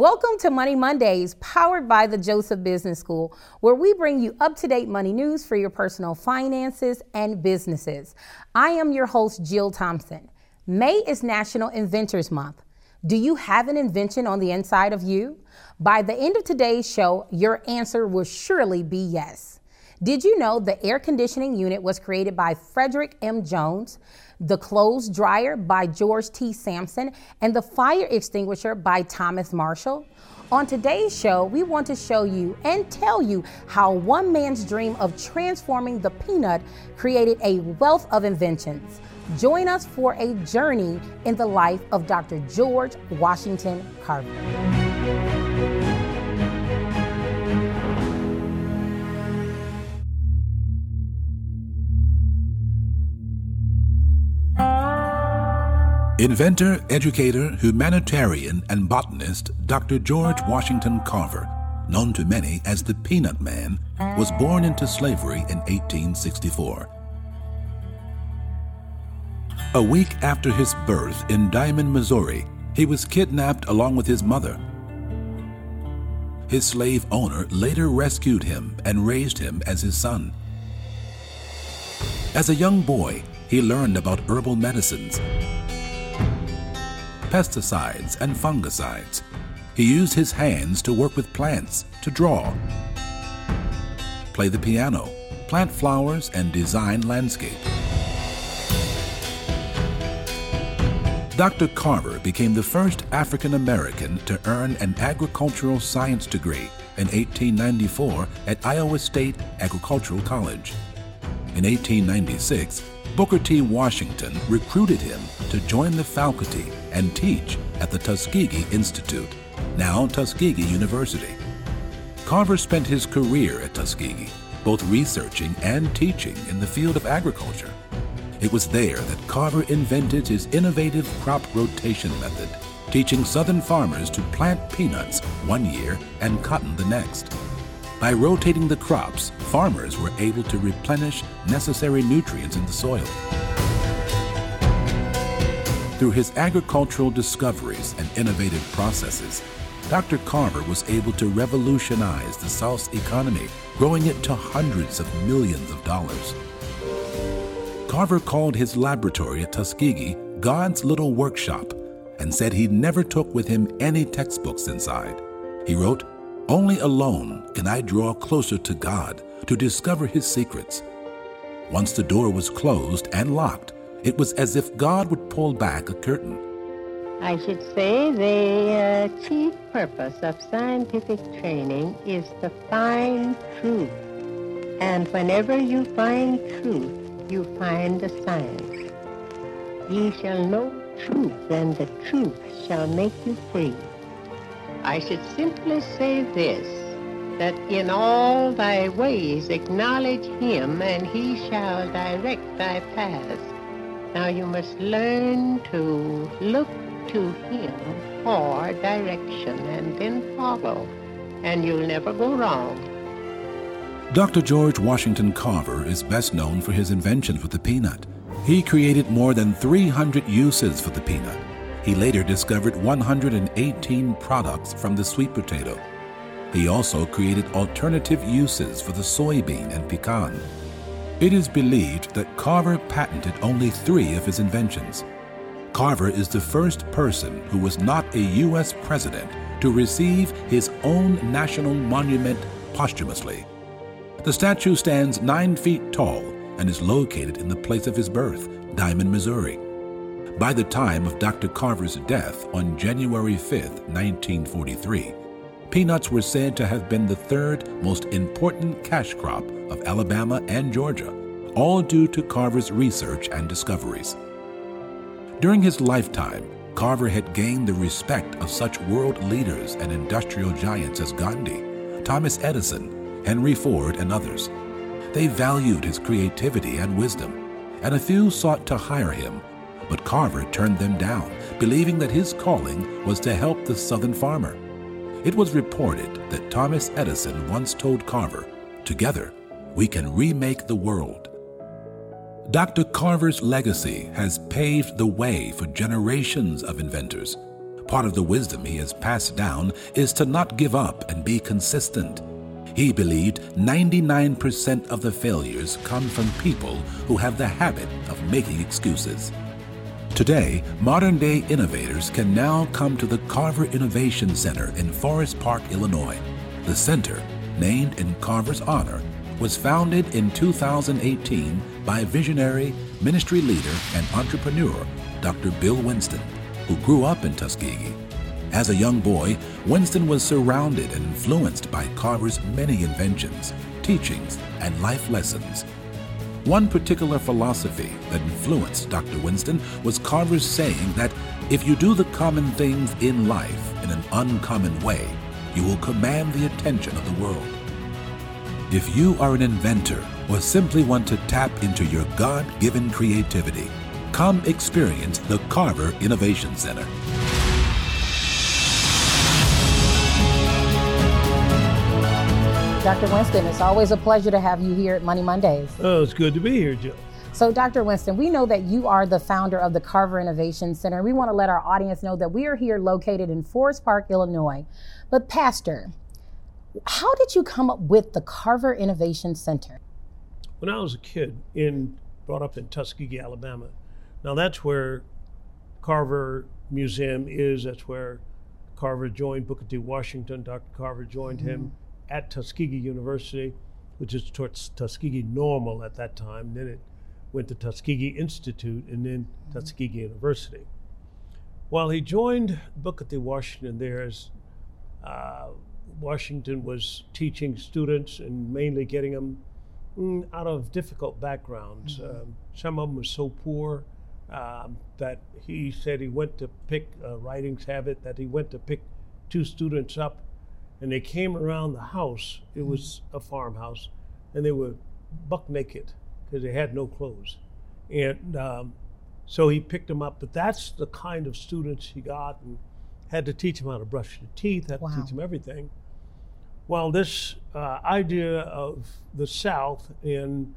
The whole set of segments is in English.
Welcome to Money Mondays, powered by the Joseph Business School, where we bring you up to date money news for your personal finances and businesses. I am your host, Jill Thompson. May is National Inventors Month. Do you have an invention on the inside of you? By the end of today's show, your answer will surely be yes. Did you know the air conditioning unit was created by Frederick M. Jones? The Clothes Dryer by George T. Sampson, and the Fire Extinguisher by Thomas Marshall. On today's show, we want to show you and tell you how one man's dream of transforming the peanut created a wealth of inventions. Join us for a journey in the life of Dr. George Washington Carver. Inventor, educator, humanitarian, and botanist Dr. George Washington Carver, known to many as the Peanut Man, was born into slavery in 1864. A week after his birth in Diamond, Missouri, he was kidnapped along with his mother. His slave owner later rescued him and raised him as his son. As a young boy, he learned about herbal medicines pesticides, and fungicides. He used his hands to work with plants, to draw, play the piano, plant flowers, and design landscape. Dr. Carver became the first African American to earn an agricultural science degree in 1894 at Iowa State Agricultural College. In 1896, Booker T. Washington recruited him to join the faculty and teach at the Tuskegee Institute, now Tuskegee University. Carver spent his career at Tuskegee, both researching and teaching in the field of agriculture. It was there that Carver invented his innovative crop rotation method, teaching southern farmers to plant peanuts one year and cotton the next. By rotating the crops, farmers were able to replenish necessary nutrients in the soil. Through his agricultural discoveries and innovative processes, Dr. Carver was able to revolutionize the South's economy, growing it to hundreds of millions of dollars. Carver called his laboratory at Tuskegee God's little workshop and said he never took with him any textbooks inside. He wrote, Only alone can I draw closer to God to discover his secrets. Once the door was closed and locked, it was as if God would pull back a curtain. I should say the uh, chief purpose of scientific training is to find truth. And whenever you find truth, you find the science. Ye shall know truth, and the truth shall make you free. I should simply say this, that in all thy ways acknowledge him, and he shall direct thy paths. Now you must learn to look to Him for direction and then follow, and you'll never go wrong. Dr. George Washington Carver is best known for his inventions with the peanut. He created more than 300 uses for the peanut. He later discovered 118 products from the sweet potato. He also created alternative uses for the soybean and pecan. It is believed that Carver patented only three of his inventions. Carver is the first person who was not a U.S. president to receive his own national monument posthumously. The statue stands nine feet tall and is located in the place of his birth, Diamond, Missouri. By the time of Dr. Carver's death on January 5, 1943, peanuts were said to have been the third most important cash crop of Alabama and Georgia, all due to Carver's research and discoveries. During his lifetime, Carver had gained the respect of such world leaders and industrial giants as Gandhi, Thomas Edison, Henry Ford, and others. They valued his creativity and wisdom, and a few sought to hire him, but Carver turned them down, believing that his calling was to help the Southern farmer. It was reported that Thomas Edison once told Carver, Together, we can remake the world. Dr. Carver's legacy has paved the way for generations of inventors, Part of the wisdom he has passed down is to not give up and be consistent. He believed 99% of the failures come from people who have the habit of making excuses. Today, modern day innovators can now come to the Carver Innovation Center in Forest Park, Illinois. The center, named in Carver's honor, was founded in 2018 by visionary, ministry leader, and entrepreneur Dr. Bill Winston, who grew up in Tuskegee. As a young boy, Winston was surrounded and influenced by Carver's many inventions, teachings, and life lessons. One particular philosophy that influenced Dr. Winston was Carver's saying that if you do the common things in life in an uncommon way, you will command the attention of the world. If you are an inventor or simply want to tap into your God given creativity, come experience the Carver Innovation Center. Dr. Winston, it's always a pleasure to have you here at Money Mondays. Oh, it's good to be here, Jill. So, Dr. Winston, we know that you are the founder of the Carver Innovation Center. We want to let our audience know that we are here located in Forest Park, Illinois. But, Pastor, how did you come up with the Carver Innovation Center? When I was a kid, in brought up in Tuskegee, Alabama. Now that's where Carver Museum is. That's where Carver joined Booker T. Washington. Dr. Carver joined mm-hmm. him at Tuskegee University, which is Tuskegee Normal at that time. Then it went to Tuskegee Institute and then mm-hmm. Tuskegee University. While he joined Booker T. Washington there, as uh, Washington was teaching students and mainly getting them mm, out of difficult backgrounds. Mm-hmm. Um, some of them were so poor um, that he said he went to pick a writings habit that he went to pick two students up and they came around the house. It was a farmhouse, and they were buck naked because they had no clothes. And um, so he picked them up. But that's the kind of students he got, and had to teach them how to brush their teeth, had wow. to teach them everything. Well, this uh, idea of the South in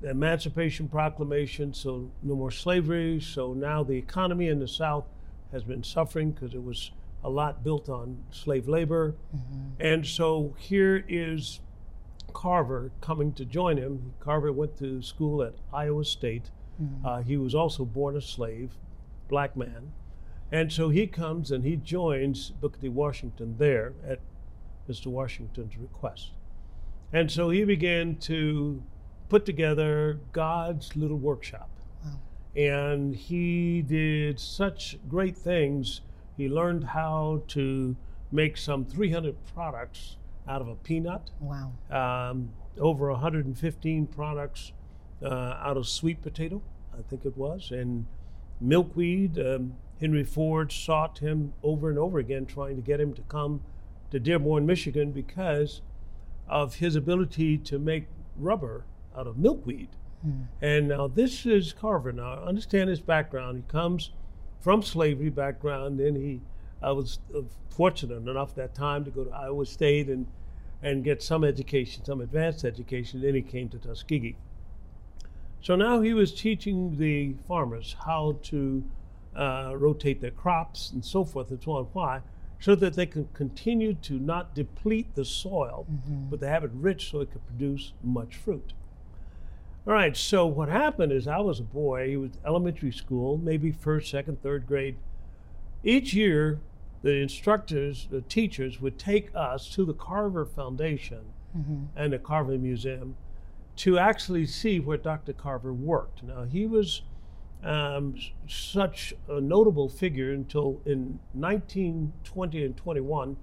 the Emancipation Proclamation, so no more slavery. So now the economy in the South has been suffering because it was a lot built on slave labor. Mm-hmm. And so here is Carver coming to join him. Carver went to school at Iowa State. Mm-hmm. Uh, he was also born a slave, black man. And so he comes and he joins Booker T. Washington there at Mr. Washington's request. And so he began to put together God's little workshop. Wow. And he did such great things he learned how to make some 300 products out of a peanut. Wow. Um, over 115 products uh, out of sweet potato, I think it was, and milkweed. Um, Henry Ford sought him over and over again, trying to get him to come to Dearborn, Michigan, because of his ability to make rubber out of milkweed. Hmm. And now this is Carver. Now understand his background. He comes from slavery background. Then he, I was uh, fortunate enough that time to go to Iowa State and and get some education, some advanced education. Then he came to Tuskegee. So now he was teaching the farmers how to uh, rotate their crops and so forth and so on. Why? So that they can continue to not deplete the soil, mm-hmm. but to have it rich so it could produce much fruit. All right, so what happened is I was a boy, he was elementary school, maybe first, second, third grade. Each year, the instructors, the teachers would take us to the Carver Foundation mm-hmm. and the Carver Museum to actually see where Dr. Carver worked. Now, he was um, such a notable figure until in 1920 and 21,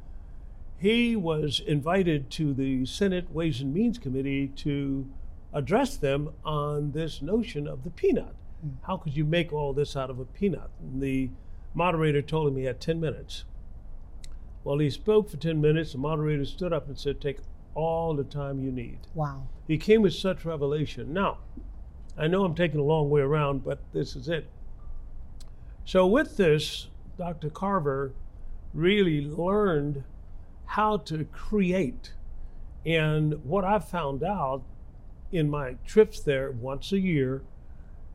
he was invited to the Senate Ways and Means Committee to address them on this notion of the peanut. Mm. How could you make all this out of a peanut? And the moderator told him he had 10 minutes. Well, he spoke for 10 minutes. The moderator stood up and said, Take all the time you need. Wow. He came with such revelation. Now, I know I'm taking a long way around, but this is it. So, with this, Dr. Carver really learned how to create. And what I found out in my trips there once a year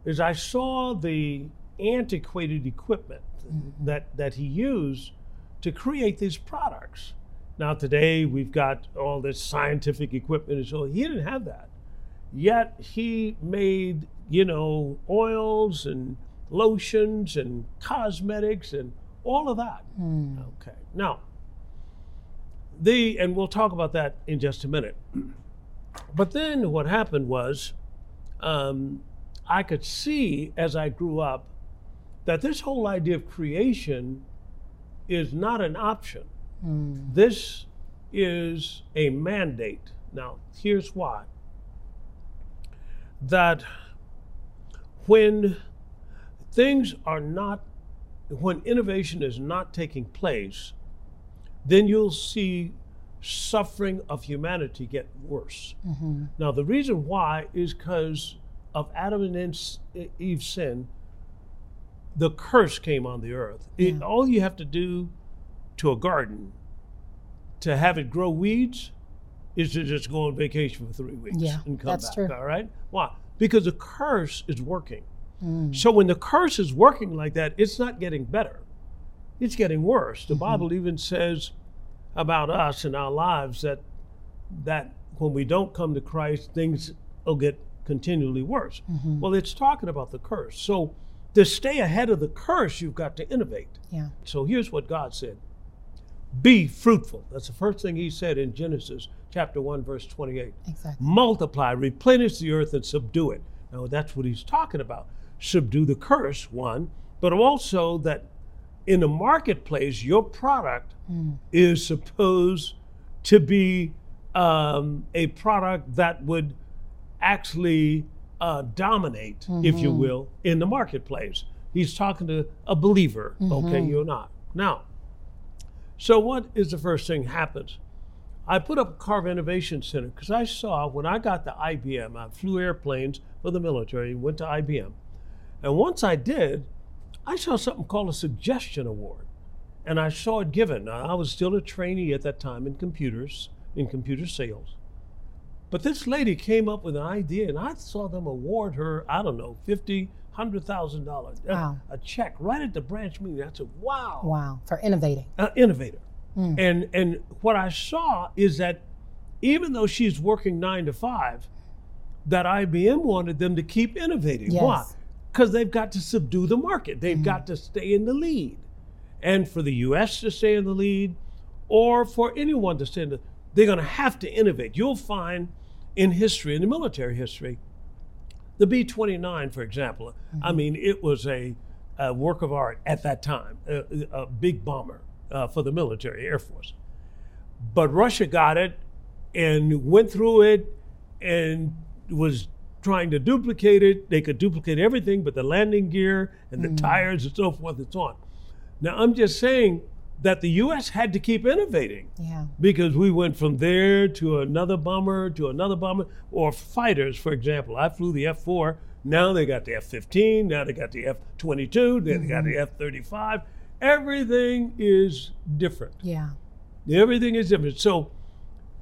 is I saw the antiquated equipment mm-hmm. that, that he used to create these products. Now, today we've got all this scientific equipment, and so he didn't have that. Yet he made, you know, oils and lotions and cosmetics and all of that. Hmm. Okay. Now, the, and we'll talk about that in just a minute. But then what happened was, um, I could see as I grew up that this whole idea of creation is not an option. This is a mandate. Now, here's why. That when things are not, when innovation is not taking place, then you'll see suffering of humanity get worse. Now, the reason why is because of Adam and Eve's sin, the curse came on the earth. It- all you have to do to a garden to have it grow weeds is to just go on vacation for three weeks Yeah, and come that's back. true. All right? Why? Because the curse is working. Mm. So when the curse is working like that, it's not getting better. It's getting worse. Mm-hmm. The Bible even says about us and our lives that that when we don't come to Christ, things will get continually worse. Mm-hmm. Well, it's talking about the curse. So to stay ahead of the curse, you've got to innovate. Yeah. So here's what God said Be fruitful. That's the first thing He said in Genesis chapter 1, verse 28. Exactly. Multiply, replenish the earth, and subdue it. Now, that's what He's talking about. Subdue the curse, one, but also that in the marketplace, your product is supposed to be um, a product that would actually uh, dominate, if you will, in the marketplace. He's talking to a believer, okay, you're not. Now, so what is the first thing happens? I put up a Carver Innovation Center because I saw when I got to IBM, I flew airplanes for the military, went to IBM. And once I did, I saw something called a suggestion award. And I saw it given. Now, I was still a trainee at that time in computers, in computer sales. But this lady came up with an idea, and I saw them award her, I don't know, fifty, hundred thousand dollars, Wow. a check right at the branch meeting. I said, "Wow, Wow. For innovating. uh, innovator. And and what I saw is that even though she's working nine to five, that IBM wanted them to keep innovating. Why? Because they've got to subdue the market. They've got to stay in the lead. And for the U.S. to stay in the lead, or for anyone to stay in the, they're going to have to innovate. You'll find in history, in the military history, the B 29, for example, I mean, it was a, a work of art at that time, a, a big bomber uh, for the military, Air Force. But Russia got it and went through it and was trying to duplicate it. They could duplicate everything but the landing gear and the hmm. tires and so forth and so on. Now, I'm just saying that the U.S. had to keep innovating Yeah. because we went from there to another bomber to another bomber or fighters for example i flew the f4 now they got the f-15 now they got the f-22 then they got mm-hmm. the f-35 everything is different Yeah. everything is different so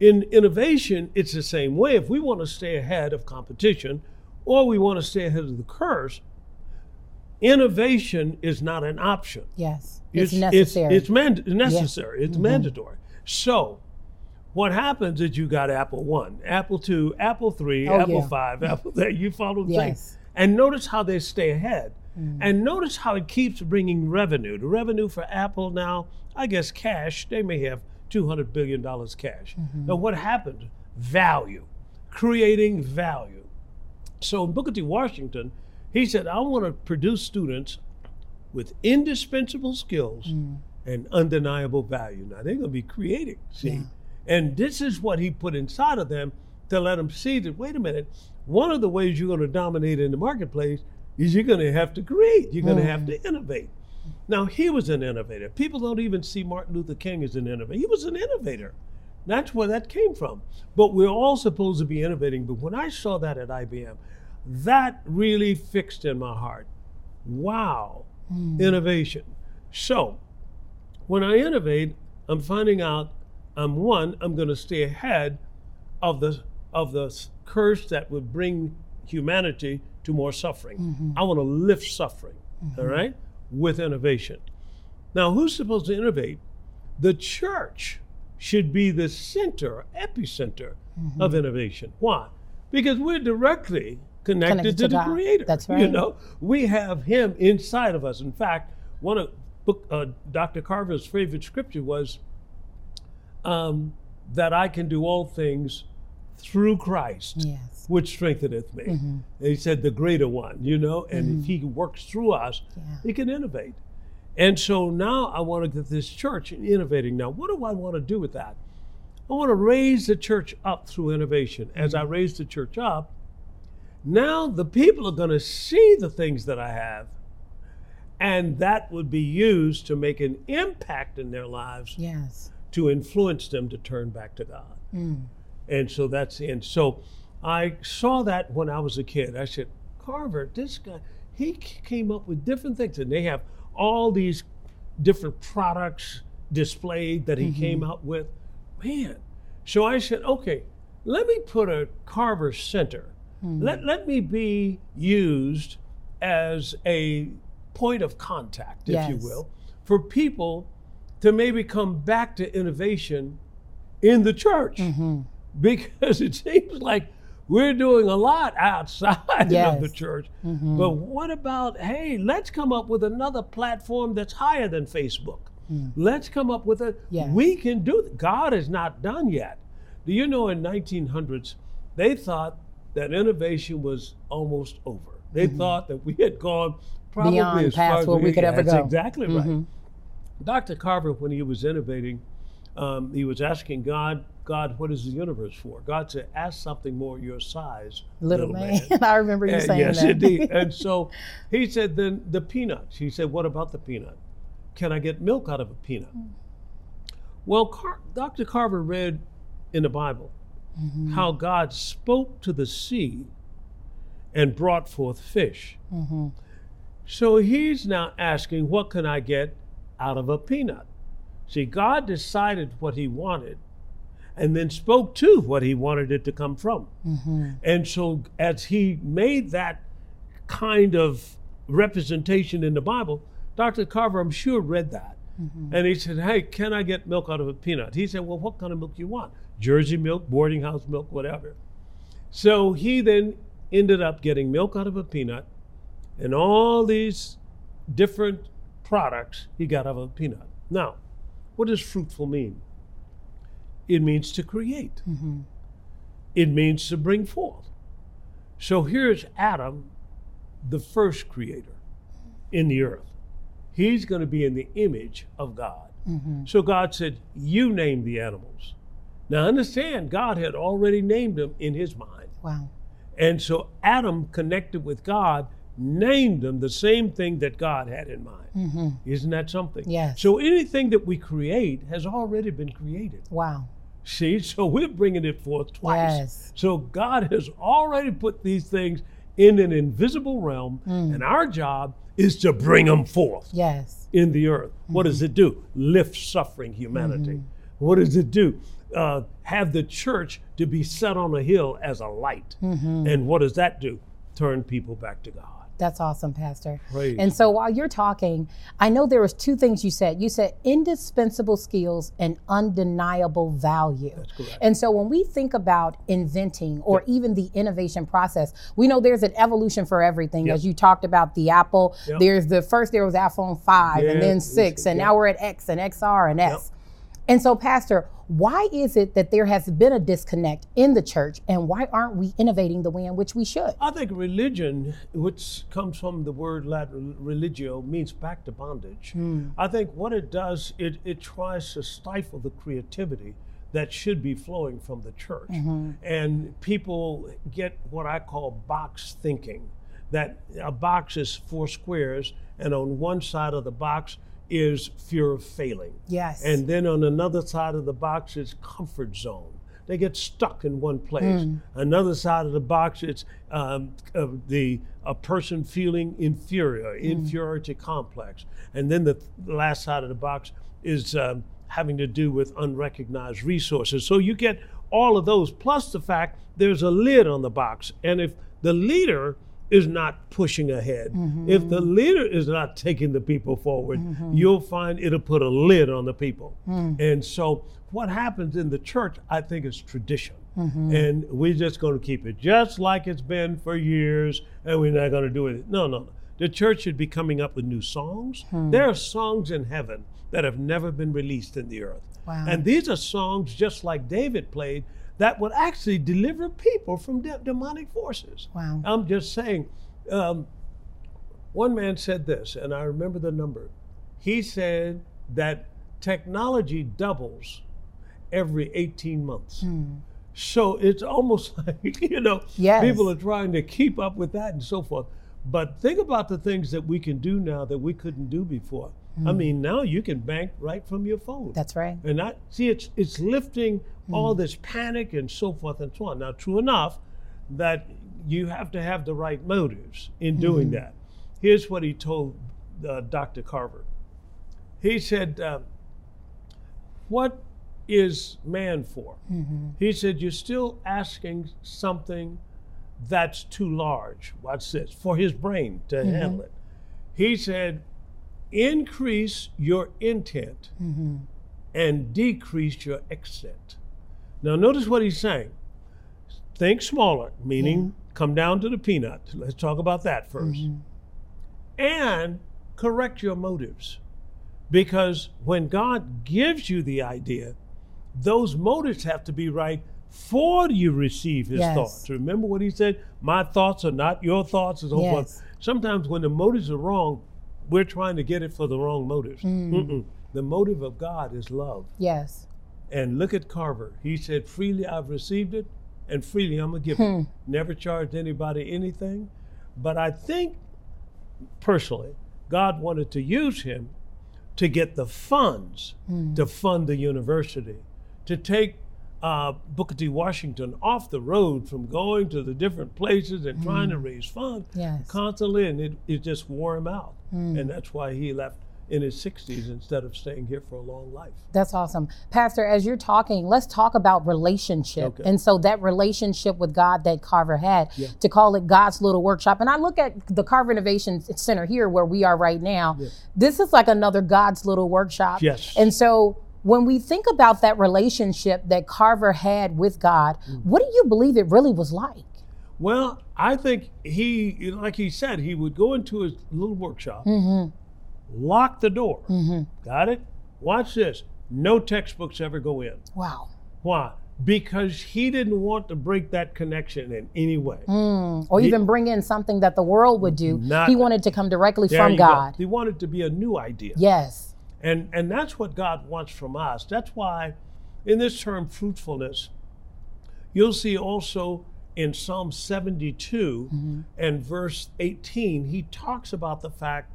in innovation it's the same way if we want to stay ahead of competition or we want to stay ahead of the curse innovation is not an option Yes. It's, necessary. it's, mand- necessary. It's mm-hmm. mandatory. So, what happens is you got Apple One, Apple Two, Apple Three, Oh, Apple yeah. Five, Apple. You follow the Yes. thing. And notice how they stay ahead. Mm. And notice how it keeps bringing revenue. The revenue for Apple now, I guess cash, they may have $200 billion cash. Mm-hmm. Now, what happened? Value, creating value. So in Booker T. Washington, he said, I want to produce students with indispensable skills mm. and undeniable value. Now they're going to be creating, see? Yeah. And this is what he put inside of them to let them see that, wait a minute, one of the ways you're going to dominate in the marketplace is you're going to have to create, you're going to have mm. to innovate. Now, he was an innovator. People don't even see Martin Luther King as an innovator. He was an innovator. That's where that came from. But we're all supposed to be innovating. But when I saw that at IBM, that really fixed in my heart. Wow, hmm. innovation. So, when I innovate, I'm finding out I'm one, I'm going to stay ahead of the of the curse that would bring humanity to more suffering. Mm-hmm. I want to lift suffering. Mm-hmm. all right, with innovation. Now, who's supposed to innovate? The church should be the center, epicenter of innovation. Why? Because we're directly connected, Connected to, to the. Creator. That's right. You know, we have Him inside of us. In fact, one of book, uh, Dr. Carver's favorite scripture was um, that I can do all things through Christ Yes. which strengtheneth me. Mm-hmm. And he said, the greater one, you know, and if mm-hmm. he works through us, Yeah. he can innovate. And so now I want to get this church innovating. Now, what do I want to do with that? I want to raise the church up through innovation. As I mm-hmm. raise the church up, now the people are going to see the things that I have, and that would be used to make an impact in their lives Yes. to influence them to turn back to God. Mm. And so that's and so I saw that when I was a kid. I said, Carver, this guy, he came up with different things, and they have all these different products displayed that he came mm-hmm. out with. Man, so I said, okay, let me put a Carver Center. Hmm. Let let me be used as a point of contact, if you will, for people to maybe come back to innovation in the church mm-hmm. because it seems like we're doing a lot outside of the Yes. church. Mm-hmm. But what about, hey, let's come up with another platform that's higher than Facebook. Hmm. Let's come up with a, Yes. we can do, God is not done yet. Do you know in 1900s, they thought that innovation was almost over. They mm-hmm. thought that we had gone probably Beyond as far past as where we could ever That's go. exactly right. Mm-hmm. Dr. Carver, when he was innovating, um, he was asking God, God, what is the universe for? God said, ask something more your size, Little, man. I remember you And saying yes, that. indeed. And so he said, then the peanuts. He said, what about the peanut? Can I get milk out of a peanut? Well, Car- Dr. Carver read in the Bible Mm-hmm. how God spoke to the sea and brought forth fish. Mm-hmm. So he's now asking, what can I get out of a peanut? See, God decided what he wanted and then spoke to what he wanted it to come from. Mm-hmm. And so as he made that kind of representation in the Bible, Dr. Carver, I'm sure, read that. And he said, Hey, can I get milk out of a peanut? He said, Well, what kind of milk do you want? Jersey milk, boarding house milk, whatever. So he then ended up getting milk out of a peanut and all these different products he got out of a peanut. Now, what does fruitful mean? It means to create. Mm-hmm. It means to bring forth. So here's Adam, the first creator in the earth. He's going to be in the image of God. Mm-hmm. So God said, You name the animals. Now understand, God had already named them in his mind. Wow. And so Adam connected with God, named them the same thing that God had in mind. Mm-hmm. Isn't that something? Yes. So anything that we create has already been created. Wow. See, so we're bringing it forth twice. Yes. So God has already put these things in an invisible realm, Mm. and our job is to bring them forth Yes. in the earth. What Mm-hmm. does it do? Lift suffering humanity. What does it do? Uh, have the church to be set on a hill as a light. Mm-hmm. And what does that do? Turn people back to God. That's awesome, Pastor. Praise and so while you're talking, I know there was two things you said. You said indispensable skills and undeniable value. That's correct. And so when we think about inventing or even the innovation process, we know there's an evolution for everything. Yep. As you talked about the Apple, Yep. there's the first there was iPhone 5 and then 6 and now we're at X and XR and S. And so, Pastor, why is it that there has been a disconnect in the church, and why aren't we innovating the way in which we should? I think religion, which comes from the word Latin religio, means back to bondage. Hmm. I think what it does, it, it tries to stifle the creativity that should be flowing from the church. Mm-hmm. And people get what I call box thinking that a box is four squares, and on one side of the box is fear of failing. Yes. And then on another side of the box is comfort zone. They get stuck in one place. Hmm. Another side of the box it's um, uh, the a person feeling inferior, Hmm. inferiority complex. And then the th- last side of the box is um, having to do with unrecognized resources. So you get all of those plus the fact there's a lid on the box, and if the leader is not pushing ahead, Mm-hmm. if the leader is not taking the people forward, you'll find it'll put a lid on the people. Mm. And so, what happens in the church, I think, is tradition. Mm-hmm. And we're just going to keep it just like it's been for years, and we're not going to do it. No, no, no. The church should be coming up with new songs. Hmm. There are songs in heaven that have never been released in the earth. Wow. And these are songs just like David played that would actually deliver people from de- demonic forces. Wow. I'm just saying. Um, one man said this, and I remember the number. He said that technology doubles every 18 months. So it's almost like, you know, Yes. people are trying to keep up with that and so forth. But think about the things that we can do now that we couldn't do before. I mm. mean, now you can bank right from your phone. That's right. And I see it's it's lifting mm. all this panic and so forth and so on. Now, true enough, that you have to have the right motives in doing mm-hmm. that. Here's what he told uh, Dr. Carver. He said, uh, "What is man for?" Mm-hmm. He said, "You're still asking something that's too large. Watch this for his brain to mm-hmm. handle it." He said, "Increase your intent." Mm-hmm. and decrease your extent. Now, notice what he's saying. Think smaller, meaning come down to the peanut. Let's talk about that 1st mm-hmm. And correct your motives. Because when God gives you the idea, those motives have to be right for you receive his Yes. thoughts. Remember what he said? My thoughts are not your thoughts, and so Yes. forth. Sometimes when the motives are wrong, we're trying to get it for the wrong motives. Mm. Mm-mm. The motive of God is love. Yes. And look at Carver. He said, Freely I've received it, and freely I'm going to give it. Hmm. Never charged anybody anything. But I think, personally, God wanted to use him to get the funds hmm. to fund the university, to take uh, Booker T. Washington off the road from going to the different places and trying hmm. to raise funds Yes. constantly, and it, it just wore him out. And that's why he left in his 60s instead of staying here for a long life. That's awesome. Pastor, as you're talking, let's talk about relationship. Okay. And so that relationship with God that Carver had, to call it God's little workshop. And I look at the Carver Innovation Center here where we are right now. This is like another God's little workshop. Yes. And so when we think about that relationship that Carver had with God, Mm. what do you believe it really was like? Well, I think he, like he said, he would go into his little workshop, mm-hmm. lock the door. Mm-hmm. Got it? Watch this. No textbooks ever go in. Wow. Why? Because he didn't want to break that connection in any way. Mm. Or even bring in something that the world would do. Not- he wanted to come directly from you go. God. He wanted to be a new idea. Yes. And and that's what God wants from us. That's why in this term fruitfulness, you'll see also in Psalm 72 and verse 18, he talks about the fact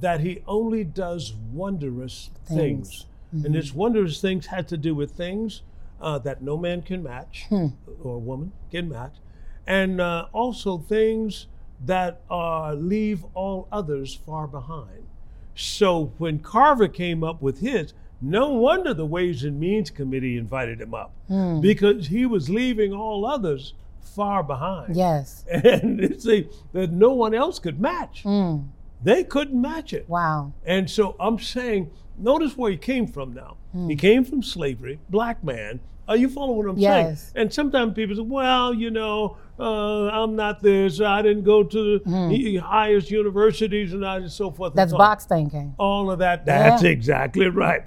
that he only does wondrous things. And this wondrous things had to do with things uh, that no man can match or woman can match, and uh, also things that uh, leave all others far behind. So when Carver came up with his, no wonder the Ways and Means Committee invited him up. Because he was leaving all others far behind. Yes. And see that no one else could match. They couldn't match it. Wow. And so I'm saying, notice where he came from now. He came from slavery, black man. Are you following what I'm Yes. saying? And sometimes people say, well, you know, uh, I'm not this. I didn't go to the highest universities and I and so forth. That's so on." box thinking. All of that. That's Yeah. exactly right.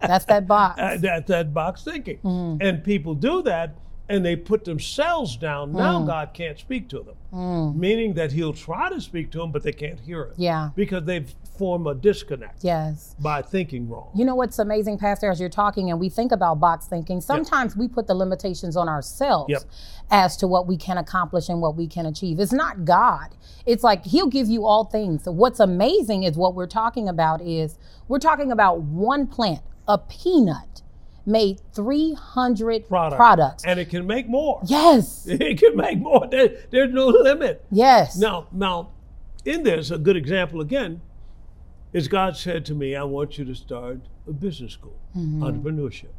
That's that box. Uh, that, that box thinking. And people do that and they put themselves down. Now mm. God can't speak to them, mm. meaning that He'll try to speak to them, but they can't hear Him. Yeah. Because they've formed a disconnect Yes. by thinking wrong. You know what's amazing, Pastor, as you're talking and we think about box thinking, sometimes we put the limitations on ourselves Yep. as to what we can accomplish and what we can achieve. It's not God. It's like He'll give you all things. So what's amazing is what we're talking about is we're talking about one plant, a peanut, made 300 Product. products. And it can make more. Yes. It can make more. There- there's no limit. Yes. Now, now, in this, a good example again is God said to me, I want you to start a business school, mm-hmm. entrepreneurship.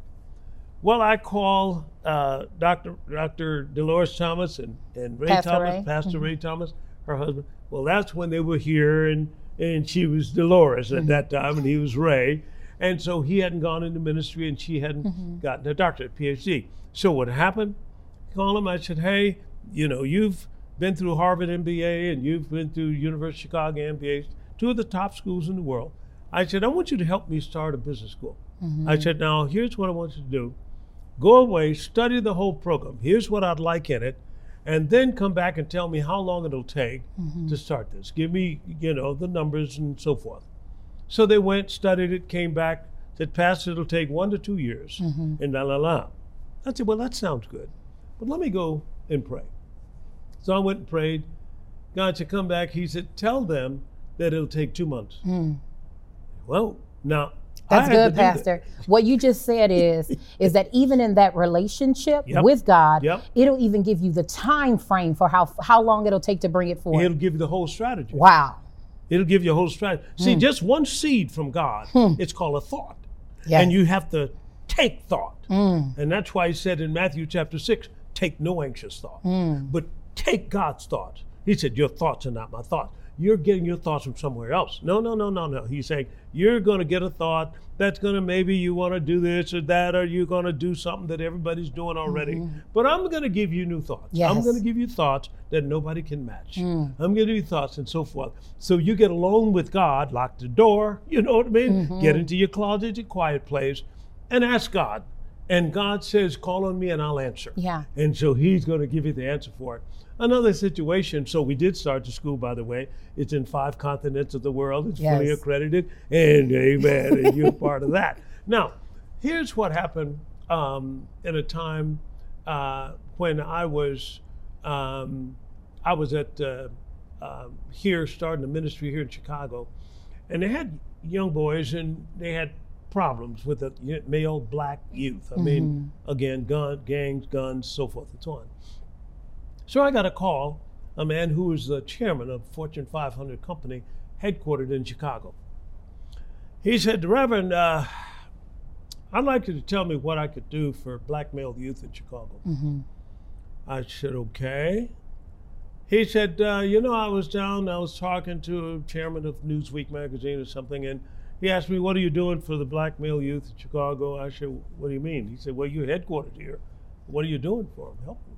Well, I call uh, Dr. Dr. Dolores Thomas and, and Ray Pastor Thomas, Ray. Pastor Ray mm-hmm. Thomas, her husband. Well, that's when they were here, and and she was Dolores at mm-hmm. that time, and he was Ray, and so he hadn't gone into ministry, and she hadn't mm-hmm. gotten a doctorate, PhD. So what happened? Call him. I said, hey, you know, you've been through Harvard MBA, and you've been through University of Chicago MBA, two of the top schools in the world. I said, I want you to help me start a business school. I mm-hmm. said, now here's what I want you to do. Go away, study the whole program. Here's what I'd like in it, and then come back and tell me how long it'll take mm-hmm. to start this. Give me, you know, the numbers and so forth. So they went, studied it, came back, said, Pastor, it'll take one to two years, mm-hmm. and la la la. I said, well, that sounds good, but let me go and pray. So I went and prayed. God said, come back. He said, tell them that it'll take two months. Hmm. Well, now That's good, do that. Pastor. What you just said is is that even in that relationship Yep. with God, Yep. it'll even give you the time frame for how how long it'll take to bring it forth. It'll give you the whole strategy. wow. It'll give you a whole strategy. See, Hmm. just one seed from God, it's called a thought. Yes. And you have to take thought. Hmm. And that's why he said in Matthew chapter 6, take no anxious thought, Hmm. but take God's thoughts. He said, Your thoughts are not my thoughts. You're getting your thoughts from somewhere else. No, no, no, no, no. He's saying, You're going to get a thought that's going to maybe you want to do this or that, or you're going to do something that everybody's doing already. But I'm going to give you new thoughts. I'm Mm-hmm. Going to give you thoughts that nobody can match. I'm going to give you thoughts and so forth. So you get alone with God, lock the door, you know what I mean? Mm-hmm. Get into your closet, your quiet place, and ask God. And God says, Call on me and I'll answer. Yeah. And so He's going to give you the answer for it. Another situation, so we did start the school, by the way. It's in five continents of the world. It's fully Yes. accredited. And amen. and you're part of that. Now, here's what happened um, in a time uh, when I was um, I was at uh, um here starting a ministry here in Chicago, and they had young boys and they had problems with the male black youth. I mean, again, gun gangs, guns, so forth and so on. So I got a call, a man who was the chairman of Fortune 500 company headquartered in Chicago. He said, Reverend, uh, I'd like you to tell me what I could do for black male youth in Chicago. I said, okay. He said, uh, you know, I was down, I was talking to a chairman of Newsweek magazine or something, and he asked me, what are you doing for the black male youth in Chicago? I said, what do you mean? He said, well, you're headquartered here. What are you doing for them? Help them.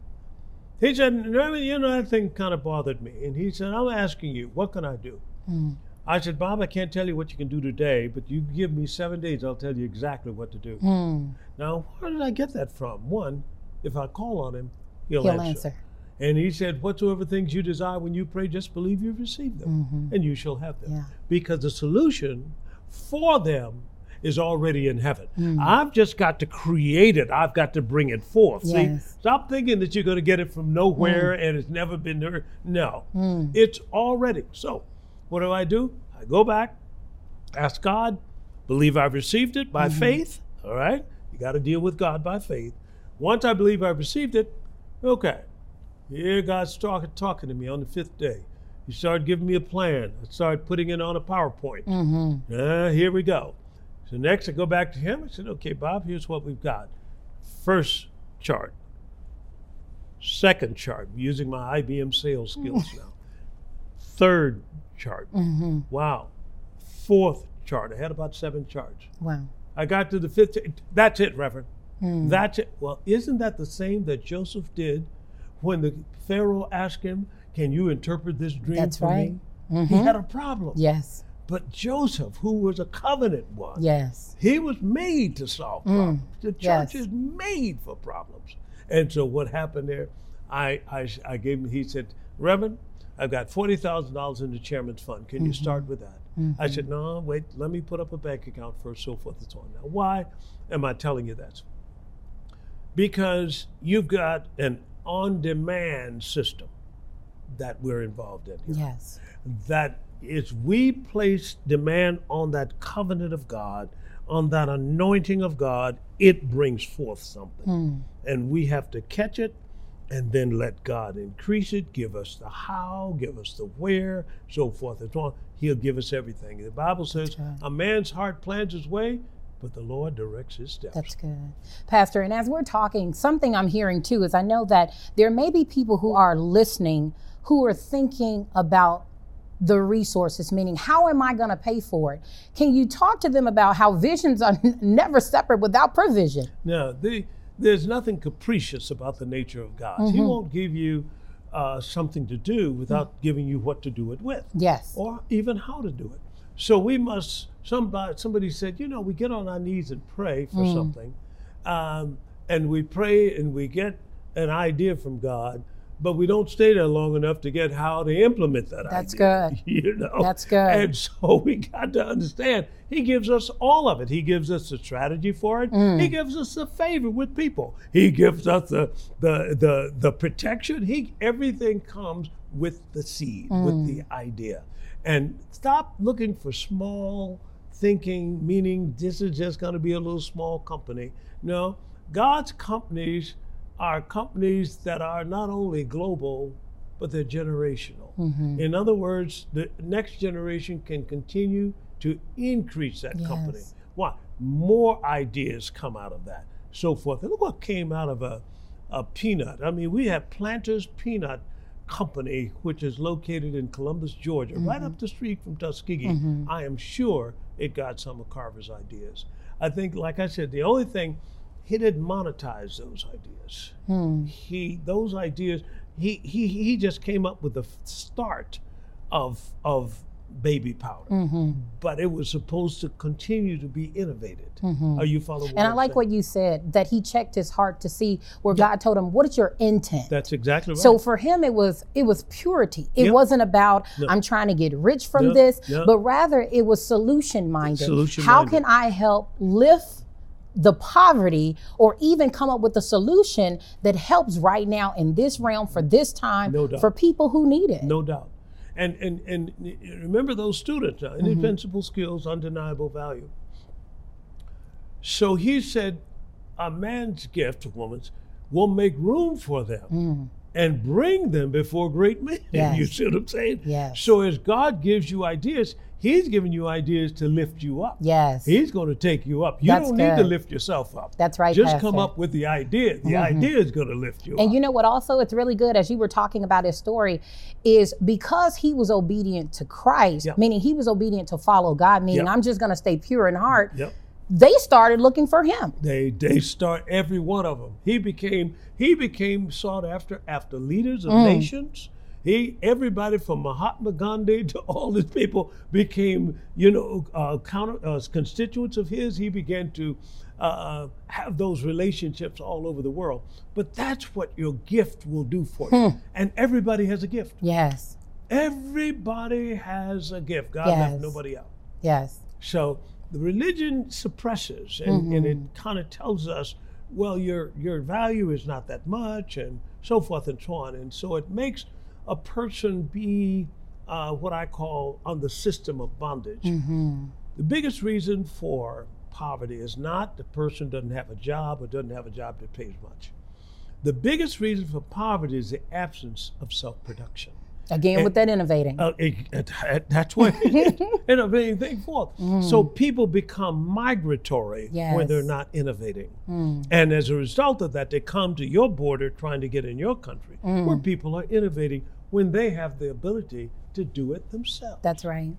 He said, you know, that thing kind of bothered me. And he said, I'm asking you, what can I do? I said, Bob, I can't tell you what you can do today, but you give me seven days, I'll tell you exactly what to do. Hmm. Now, where did I get that from? One, if I call on him, he'll, He'll answer. answer. And he said, Whatsoever things you desire when you pray, just believe you've received them, and you shall have them. Mm-hmm. Yeah. Because the solution for them is already in heaven. Mm. I've just got to create it, I've got to bring it forth. Yes. Mm. See, stop thinking that you're going to get it from nowhere and it's never been there. No, it's already. So, what do I do? I go back, ask God, believe I've received it by faith. All right? You got to deal with God by faith. Once I believe I've received it, okay. Here God's talking, talking to me on the fifth day. He started giving me a plan. I started putting it on a PowerPoint. Mm-hmm. Uh, here we go. So next I go back to him. I said, okay, Bob, here's what we've got. First chart. Second chart, using my IBM sales skills now. Third chart. Mm-hmm. Wow. Fourth chart. I had about seven charts. Wow. I got to the fifth. That's it, Reverend. Hmm. That's it. Well, isn't that the same that Joseph did when the Pharaoh asked him, Can you interpret this dream That's for right. me? He had mm-hmm. a problem. Yes. But Joseph, who was a covenant one, Yes. he was made to solve mm. problems. The church yes. is made for problems. And so what happened there, I, I, I gave him, he said, Reverend, I've got $40,000 in the chairman's fund. Can you start mm-hmm. with that? I mm-hmm. said, no, wait, let me put up a bank account first, so forth and so on. Now, why am I telling you that? Because you've got an on demand system that we're involved in here Yes. that is we place demand on that covenant of God, on that anointing of God, it brings forth something. Hmm. And we have to catch it and then let God increase it, give us the how, give us the where, so forth and so on. He'll give us everything. The Bible says, a man's heart plans his way, but the Lord directs his steps. That's good. Pastor, and as we're talking, something I'm hearing too is I know that there may be people who are listening who are thinking about the resources, meaning how am I going to pay for it? Can you talk to them about how visions are never separate without provision? No, the, there's nothing capricious about the nature of God. He won't give you uh, something to do without giving you what to do it with, Yes. or even how to do it. So we must. Somebody somebody said, you know, we get on our knees and pray for something, um, and we pray and we get an idea from God. But we don't stay there long enough to get how to implement that That's idea. good. You know, That's good. And so we got to understand He gives us all of it. He gives us the strategy for it. Mm. He gives us the favor with people. He gives us the the the the protection. He everything comes with the seed, with Mm. the idea. And stop looking for small thinking, meaning this is just going to be a little small company. No, God's companies are companies that are not only global, but they're generational. Mm-hmm. In other words, the next generation can continue to increase that company. Yes. Why? More ideas come out of that, so forth. And look what came out of a, a peanut. I mean, we have Planters Peanut Company, which is located in Columbus, Georgia, right mm-hmm. up the street from Tuskegee. Mm-hmm. I am sure it got some of Carver's ideas. I think, like I said, the only thing he didn't monetize those ideas. Hmm. He those ideas he he he just came up with the start of of baby powder, mm-hmm. but it was supposed to continue to be innovated. Mm-hmm. Are you following? And I like what you said that he checked his heart to see where God told him, "What is your intent?" That's exactly right. So for him, it was it was purity. It Yep. wasn't about I'm trying to get rich from No, this, no. but rather it was solution minded. How Solution-minded. can I help lift the poverty, or even come up with a solution that helps right now in this realm for this time No for people who need it? no doubt. And and and remember those students, uh, indispensable skills, undeniable value. So he said, a man's gift, a woman's, will make room for them and bring them before great men. Yes. You see what I'm saying? Yes. So as God gives you ideas, He's giving you ideas to lift you up. Yes. He's going to take you up. You That's don't need to lift yourself up. That's right, Just come up with the idea. The mm-hmm. idea is going to lift you And up. you know what? Also, it's really good as you were talking about his story, is because he was obedient to Christ, Yep. meaning he was obedient to follow God, meaning Yep. I'm just going to stay pure in heart. Yep. They started looking for him. They they start every one of them. He became he became sought after after leaders of nations. He everybody from Mahatma Gandhi to all these people became you know uh, counter uh, constituents of his. He began to uh, have those relationships all over the world. But that's what your gift will do for you. And everybody has a gift. Yes. Everybody has a gift. God left nobody out. Yes. So the religion suppresses and, and it kind of tells us, well, your your value is not that much, and so forth and so on. And so it makes a person be uh, what I call on the system of bondage. The biggest reason for poverty is not the person doesn't have a job or doesn't have a job that pays much. The biggest reason for poverty is the absence of self-production. Again, with that innovating. Uh, it, it- that's what innovating thing forth. So people become migratory when they're not innovating, and as a result of that, they come to your border trying to get in your country, where people are innovating when they have the ability to do it themselves. That's right.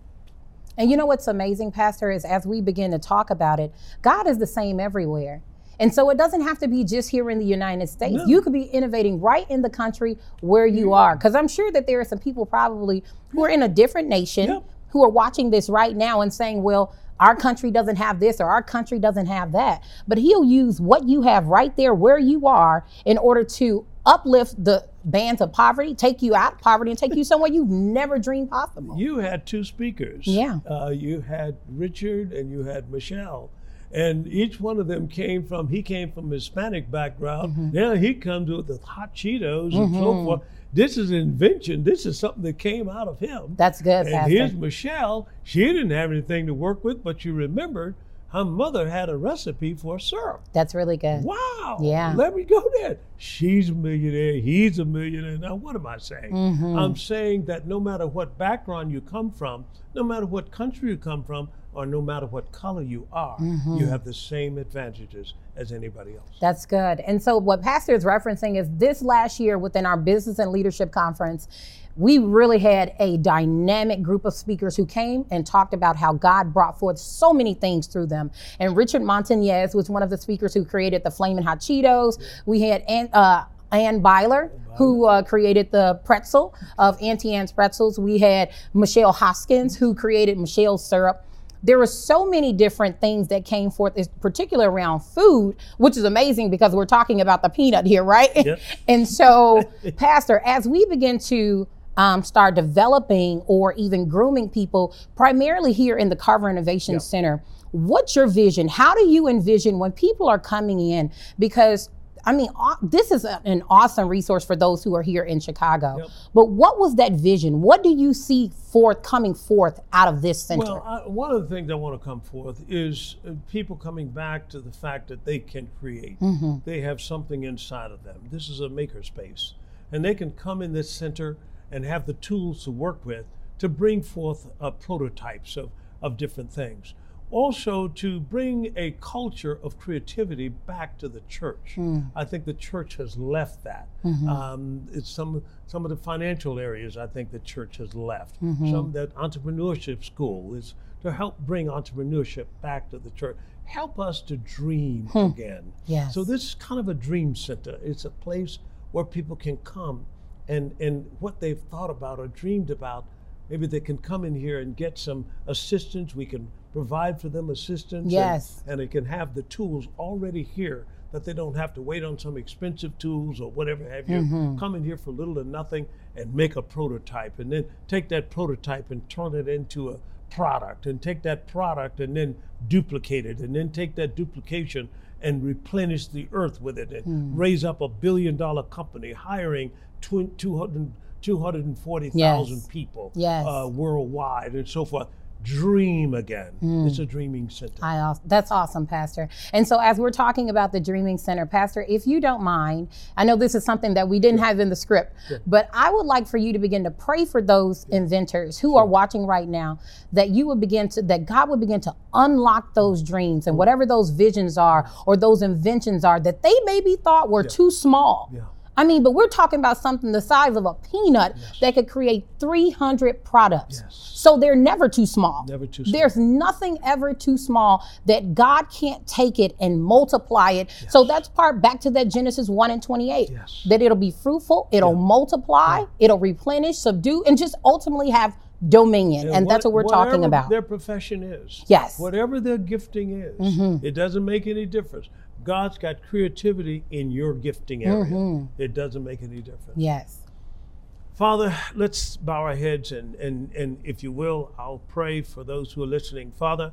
And you know what's amazing, Pastor, is as we begin to talk about it, God is the same everywhere. And so it doesn't have to be just here in the United States. No. You could be innovating right in the country where you are. Because I'm sure that there are some people probably who are in a different nation Yep. who are watching this right now and saying, well, our country doesn't have this or our country doesn't have that. But he'll use what you have right there where you are in order to uplift the bands of poverty, take you out of poverty, and take you somewhere you've never dreamed possible. You had two speakers. Yeah. Uh, you had Richard and you had Michelle. And each one of them came from, he came from Hispanic background. Mm-hmm. Now he comes with the hot Cheetos and so forth. This is an invention. This is something that came out of him. That's good, and Pastor. here's Michelle. She didn't have anything to work with, but you remembered her mother had a recipe for syrup. That's really good. Wow. Yeah. Let me go there. She's a millionaire. He's a millionaire. Now, what am I saying? Mm-hmm. I'm saying that no matter what background you come from, no matter what country you come from, or no matter what color you are, you have the same advantages as anybody else. That's good. And so, what Pastor is referencing is this last year within our business and leadership conference, we really had a dynamic group of speakers who came and talked about how God brought forth so many things through them. And Richard Montañez was one of the speakers who created the Flamin' Hot Cheetos. We had uh, Anne Beiler, who uh, created the pretzel of Auntie Anne's Pretzels. We had Michelle Hoskins, who created Michelle's syrup there were so many different things that came forth, in particular around food, which is amazing because we're talking about the peanut here, right? Yep. and so, Pastor, as we begin to um, start developing or even grooming people, primarily here in the Carver Innovation Yep. Center, what's your vision? How do you envision when people are coming in? Because I mean, this is a- an awesome resource for those who are here in Chicago. Yep. But what was that vision? What do you see forth coming forth out of this center? Well, I, one of the things I want to come forth is uh, people coming back to the fact that they can create. They have something inside of them. This is a makerspace, and they can come in this center and have the tools to work with to bring forth uh, prototypes of, of different things. Also, to bring a culture of creativity back to the church. Hmm. I think the church has left that. Mm-hmm. Um, it's some some of the financial areas. I think the church has left. Mm-hmm. Some that entrepreneurship school is to help bring entrepreneurship back to the church. Help us to dream hmm. again. Yes. So this is kind of a dream center. It's a place where people can come and and what they've thought about or dreamed about maybe they can come in here and get some assistance we can provide for them assistance and- Yes. and, they can have the tools already here that they don't have to wait on some expensive tools or whatever have you come in here for little or nothing and make a prototype and then take that prototype and turn it into a product and take that product and then duplicate it and then take that duplication and replenish the earth with it and raise up a billion dollar company hiring tw- 200 240,000 Yes. people Yes. uh, worldwide and so forth. Dream again. Hmm. It's a dreaming center. I that's awesome, Pastor. And so, as we're talking about the Dreaming Center, Pastor, if you don't mind, I know this is something that we didn't have in the script, but I would like for you to begin to pray for those inventors who are watching right now, that you would begin to, that God would begin to unlock those dreams and hmm. whatever those visions are or those inventions are that they maybe thought were too small. Yeah. I mean, but we're talking about something the size of a peanut that could create 300 products. Yes. So they're never too small. Never too small. There's nothing ever too small that God can't take it and multiply it. Yes. So that's part back to that Genesis 1 and 28. Yes. That it'll be fruitful, it'll multiply, it'll replenish, subdue, and just ultimately have dominion. Yeah, and that's what we're talking whatever about. Their profession is. Yes. Whatever their gifting is, mm-hmm. it doesn't make any difference. God's got creativity in your gifting area. Mm-hmm. It doesn't make any difference. Yes. Father, let's bow our heads and, and, and if you will, I'll pray for those who are listening. Father,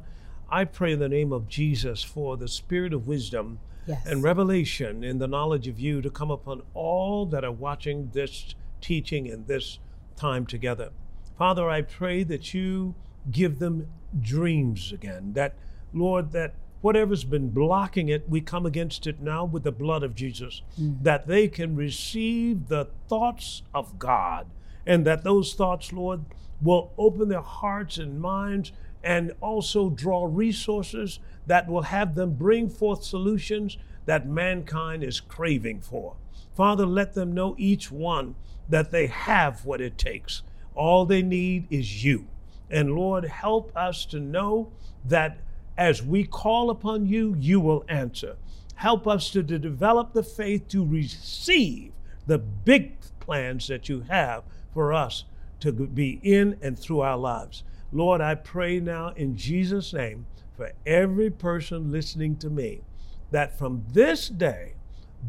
I pray in the name of Jesus for the spirit of wisdom Yes. and revelation in the knowledge of you to come upon all that are watching this teaching and this time together. Father, I pray that you give them dreams again, that, Lord, that whatever's been blocking it, we come against it now with the blood of Jesus, mm. that they can receive the thoughts of God, and that those thoughts, Lord, will open their hearts and minds and also draw resources that will have them bring forth solutions that mankind is craving for. Father, let them know each one that they have what it takes. All they need is you. And Lord, help us to know that as we call upon you, you will answer. Help us to, to develop the faith to receive the big plans that you have for us to be in and through our lives. Lord, I pray now in Jesus' name for every person listening to me that from this day,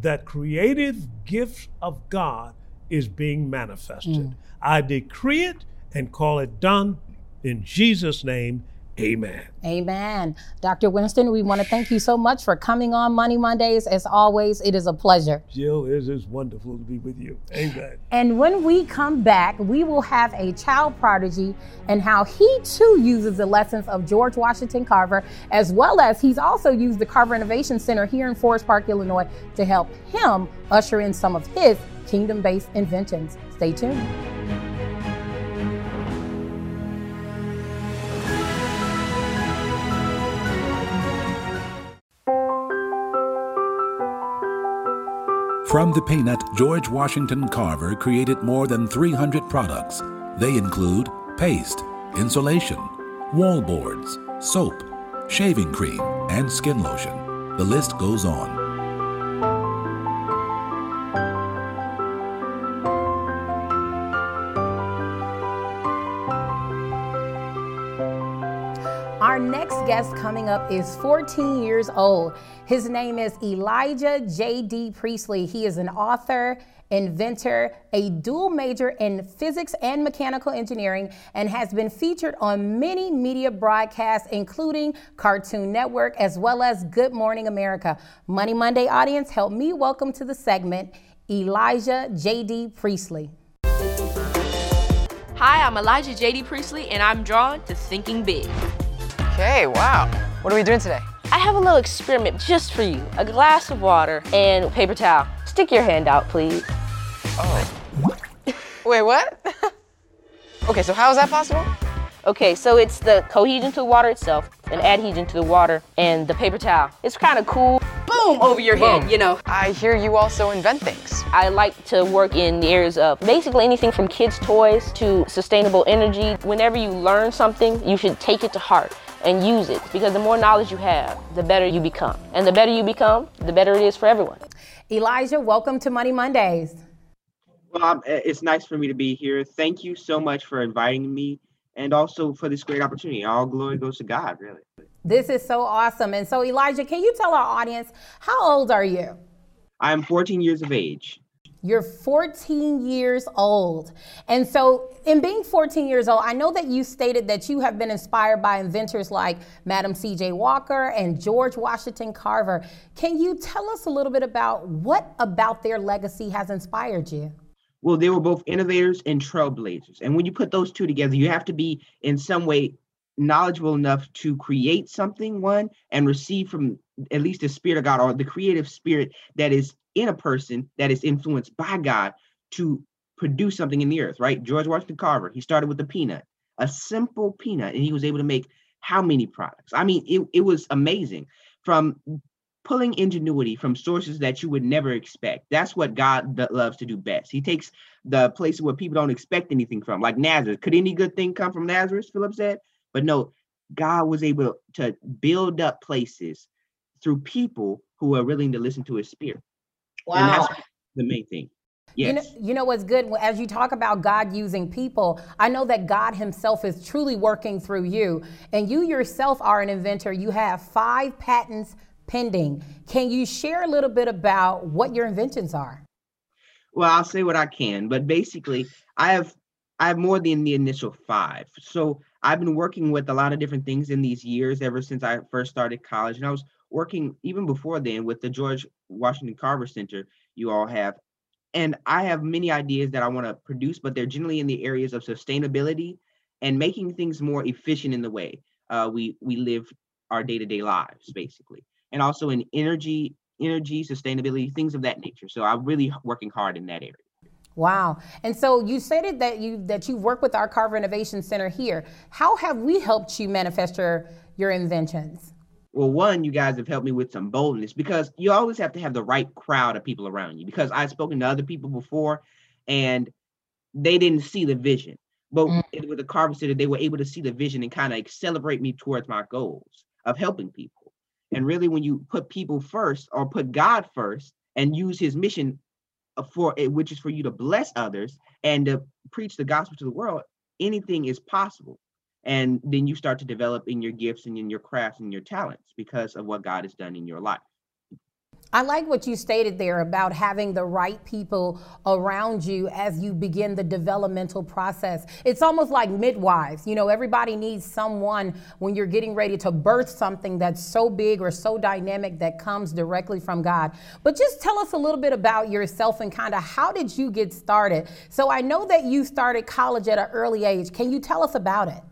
that creative gift of God is being manifested. Mm. I decree it and call it done in Jesus' name. Amen. Amen. Dr. Winston, we want to thank you so much for coming on Money Mondays. As always, it is a pleasure. Jill, it is wonderful to be with you. Amen. And when we come back, we will have a child prodigy and how he too uses the lessons of George Washington Carver, as well as he's also used the Carver Innovation Center here in Forest Park, Illinois, to help him usher in some of his kingdom based inventions. Stay tuned. From the peanut, George Washington Carver created more than 300 products. They include paste, insulation, wall boards, soap, shaving cream, and skin lotion. The list goes on. Next guest coming up is 14 years old. His name is Elijah J.D. Precciely. He is an author, inventor, a dual major in physics and mechanical engineering, and has been featured on many media broadcasts, including Cartoon Network as well as Good Morning America. Money Monday audience, help me welcome to the segment Elijah J.D. Precciely. Hi, I'm Elijah J.D. Precciely, and I'm drawn to thinking big. Okay, wow. What are we doing today? I have a little experiment just for you a glass of water and paper towel. Stick your hand out, please. Oh. Wait, what? okay, so how is that possible? Okay, so it's the cohesion to the water itself, and adhesion to the water, and the paper towel. It's kind of cool. Boom, over your Boom. head, you know. I hear you also invent things. I like to work in the areas of basically anything from kids' toys to sustainable energy. Whenever you learn something, you should take it to heart and use it because the more knowledge you have, the better you become. And the better you become, the better it is for everyone. Elijah, welcome to Money Mondays. Well, um, it's nice for me to be here. Thank you so much for inviting me and also for this great opportunity. All glory goes to God, really. This is so awesome. And so, Elijah, can you tell our audience how old are you? I am 14 years of age. You're 14 years old. And so, in being 14 years old, I know that you stated that you have been inspired by inventors like Madam C.J. Walker and George Washington Carver. Can you tell us a little bit about what about their legacy has inspired you? Well, they were both innovators and trailblazers. And when you put those two together, you have to be in some way knowledgeable enough to create something, one, and receive from at least the spirit of God or the creative spirit that is in a person that is influenced by God to produce something in the earth, right? George Washington Carver, he started with a peanut, a simple peanut, and he was able to make how many products? I mean, it, it was amazing from pulling ingenuity from sources that you would never expect. That's what God loves to do best. He takes the places where people don't expect anything from, like Nazareth. Could any good thing come from Nazareth? Philip said. But no, God was able to build up places through people who are willing to listen to his spirit. Wow. The main thing. Yes. You know, you know what's good? As you talk about God using people, I know that God Himself is truly working through you. And you yourself are an inventor. You have five patents pending. Can you share a little bit about what your inventions are? Well, I'll say what I can, but basically, I have I have more than the initial five. So I've been working with a lot of different things in these years ever since I first started college, and I was working even before then with the George Washington Carver Center. You all have and I have many ideas that I want to produce, but they're generally in the areas of sustainability and making things more efficient in the way uh, we we live our day to day lives, basically, and also in energy, energy sustainability, things of that nature. So I'm really working hard in that area. Wow. And so you stated that you that you work with our Carver Innovation Center here. How have we helped you manifest your, your inventions? Well, one, you guys have helped me with some boldness because you always have to have the right crowd of people around you. Because I've spoken to other people before and they didn't see the vision. But mm. with the Carver Center, they were able to see the vision and kind of accelerate me towards my goals of helping people. And really, when you put people first or put God first and use his mission uh, for it, which is for you to bless others and to preach the gospel to the world, anything is possible and then you start to develop in your gifts and in your crafts and your talents because of what God has done in your life. I like what you stated there about having the right people around you as you begin the developmental process. It's almost like midwives. You know, everybody needs someone when you're getting ready to birth something that's so big or so dynamic that comes directly from God. But just tell us a little bit about yourself and kind of how did you get started? So I know that you started college at an early age. Can you tell us about it?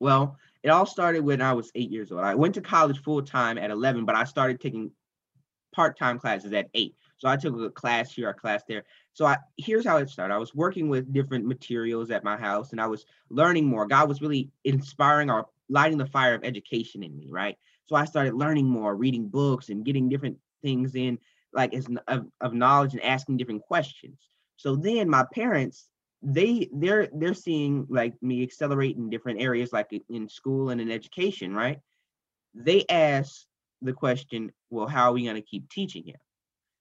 Well, it all started when I was eight years old. I went to college full time at 11, but I started taking part time classes at eight. So I took a class here, a class there. So I here's how it started. I was working with different materials at my house and I was learning more. God was really inspiring or lighting the fire of education in me, right? So I started learning more, reading books and getting different things in like as of, of knowledge and asking different questions. So then my parents, they they're they're seeing like me accelerate in different areas, like in school and in education, right? They ask the question, well, how are we going to keep teaching him?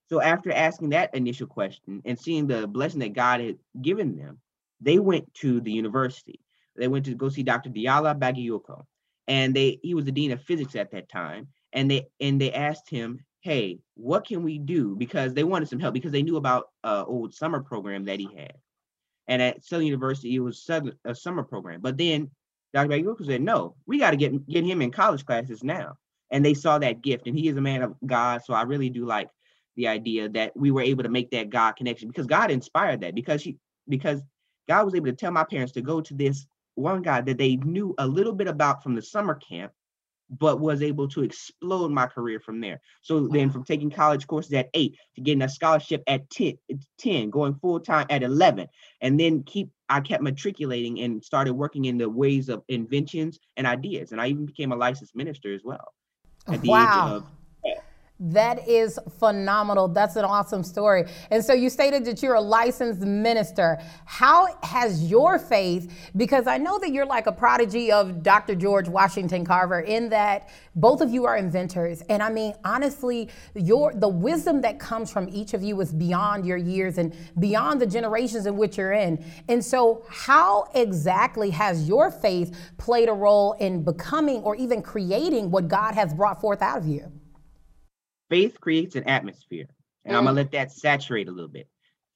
So after asking that initial question and seeing the blessing that God had given them, they went to the university. They went to go see Dr. Diola Bagayoko, and they he was the dean of physics at that time. And they and they asked him, "Hey, what can we do?" Because they wanted some help because they knew about uh old summer program that he had. And at Southern University, it was a summer program. But then Dr. Bagayoko said, "No, we got to get get him in college classes now." And they saw that gift, and he is a man of God. So I really do like the idea that we were able to make that God connection because God inspired that because he because God was able to tell my parents to go to this one guy that they knew a little bit about from the summer camp, but was able to explode my career from there. So then from taking college courses at eight to getting a scholarship at 10, 10 going full time at 11, and then keep, I kept matriculating and started working in the ways of inventions and ideas. And I even became a licensed minister as well. At the wow. age of that is phenomenal. That's an awesome story. And so you stated that you're a licensed minister. How has your faith, because I know that you're like a prodigy of Dr. George Washington Carver in that both of you are inventors. And I mean, honestly, your the wisdom that comes from each of you is beyond your years and beyond the generations in which you're in. And so how exactly has your faith played a role in becoming or even creating what God has brought forth out of you? Faith creates an atmosphere. And mm. I'm gonna let that saturate a little bit.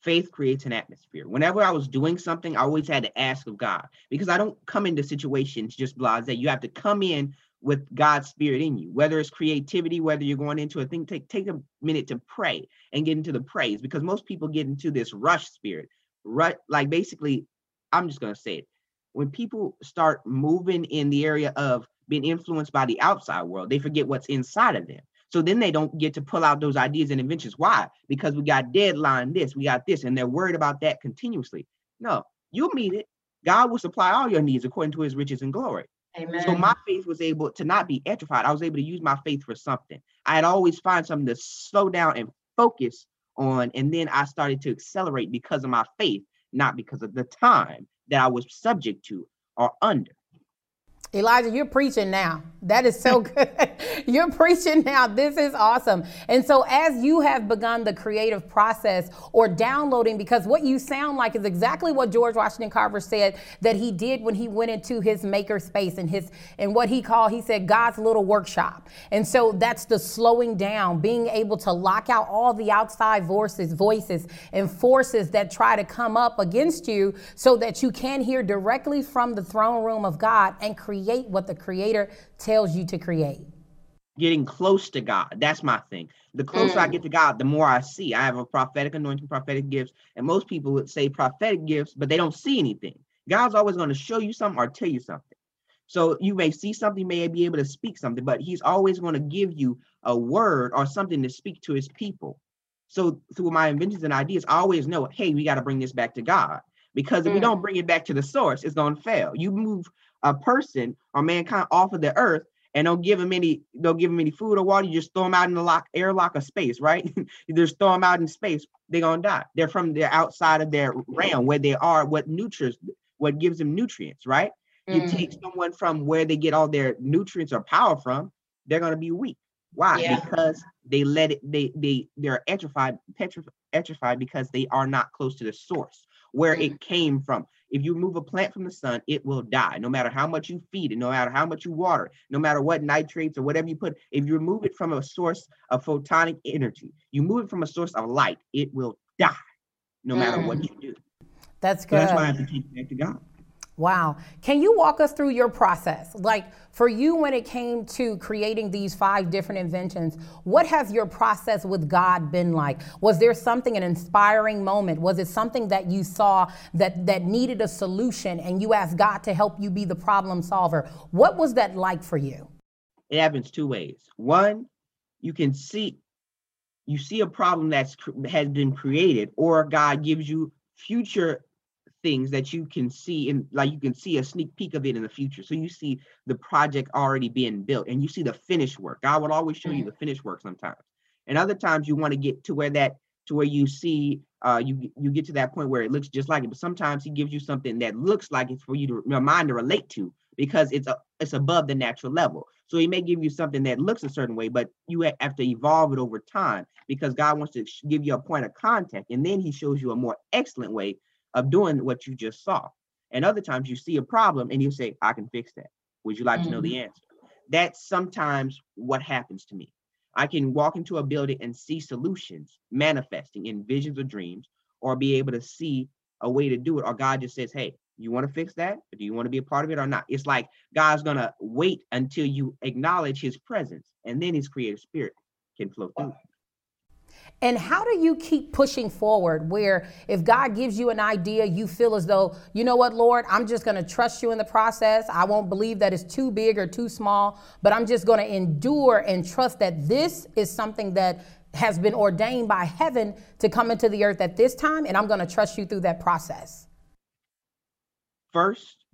Faith creates an atmosphere. Whenever I was doing something, I always had to ask of God because I don't come into situations just blase. You have to come in with God's spirit in you, whether it's creativity, whether you're going into a thing, take, take a minute to pray and get into the praise because most people get into this rush spirit. Right, like basically, I'm just gonna say it. When people start moving in the area of being influenced by the outside world, they forget what's inside of them. So then they don't get to pull out those ideas and inventions. Why? Because we got deadline this, we got this, and they're worried about that continuously. No, you'll meet it. God will supply all your needs according to his riches and glory. Amen. So my faith was able to not be atrophied. I was able to use my faith for something. I had always find something to slow down and focus on, and then I started to accelerate because of my faith, not because of the time that I was subject to or under. Elijah, you're preaching now. That is so good. you're preaching now. This is awesome. And so, as you have begun the creative process or downloading, because what you sound like is exactly what George Washington Carver said that he did when he went into his maker space and his and what he called, he said, God's little workshop. And so that's the slowing down, being able to lock out all the outside voices, voices and forces that try to come up against you so that you can hear directly from the throne room of God and create create what the creator tells you to create getting close to God. That's my thing. The closer mm. I get to God, the more I see. I have a prophetic anointing, prophetic gifts, and most people would say prophetic gifts, but they don't see anything. God's always going to show you something or tell you something. So you may see something, may be able to speak something, but He's always going to give you a word or something to speak to His people. So through my inventions and ideas, I always know, hey, we got to bring this back to God. Because if mm. we don't bring it back to the source, it's going to fail. You move a person or mankind off of the earth and don't give them any don't give them any food or water you just throw them out in the lock airlock of space right you just throw them out in space they're gonna die they're from the outside of their realm where they are what nutrients what gives them nutrients right mm. you take someone from where they get all their nutrients or power from they're gonna be weak why yeah. because they let it they they they're atrophied petrified atrophied because they are not close to the source where mm. it came from if you remove a plant from the sun, it will die. No matter how much you feed it, no matter how much you water it, no matter what nitrates or whatever you put, if you remove it from a source of photonic energy, you move it from a source of light, it will die, no matter mm. what you do. That's good. So that's why I have to take it back to God. Wow. Can you walk us through your process? Like for you, when it came to creating these five different inventions, what has your process with God been like? Was there something, an inspiring moment? Was it something that you saw that, that needed a solution and you asked God to help you be the problem solver? What was that like for you? It happens two ways. One, you can see you see a problem that's has been created or God gives you future things that you can see and like you can see a sneak peek of it in the future. So you see the project already being built and you see the finished work. God will always show you the finished work sometimes. And other times you want to get to where that to where you see uh you you get to that point where it looks just like it. But sometimes he gives you something that looks like it's for you to your mind to relate to because it's a it's above the natural level. So he may give you something that looks a certain way, but you have to evolve it over time because God wants to give you a point of contact, and then He shows you a more excellent way of doing what you just saw. And other times you see a problem and you say, "I can fix that." Would you like mm-hmm. to know the mm-hmm. answer? That's sometimes what happens to me. I can walk into a building and see solutions manifesting in visions or dreams, or be able to see a way to do it, or God just says, Hey, you want to fix that? Or do you want to be a part of it or not? It's like God's gonna wait until you acknowledge his presence, and then his creative spirit can flow through. And how do you keep pushing forward where if God gives you an idea, you feel as though, you know what, Lord, I'm just going to trust you in the process. I won't believe that it's too big or too small, but I'm just going to endure and trust that this is something that has been ordained by heaven to come into the earth at this time, and I'm going to trust you through that process. First,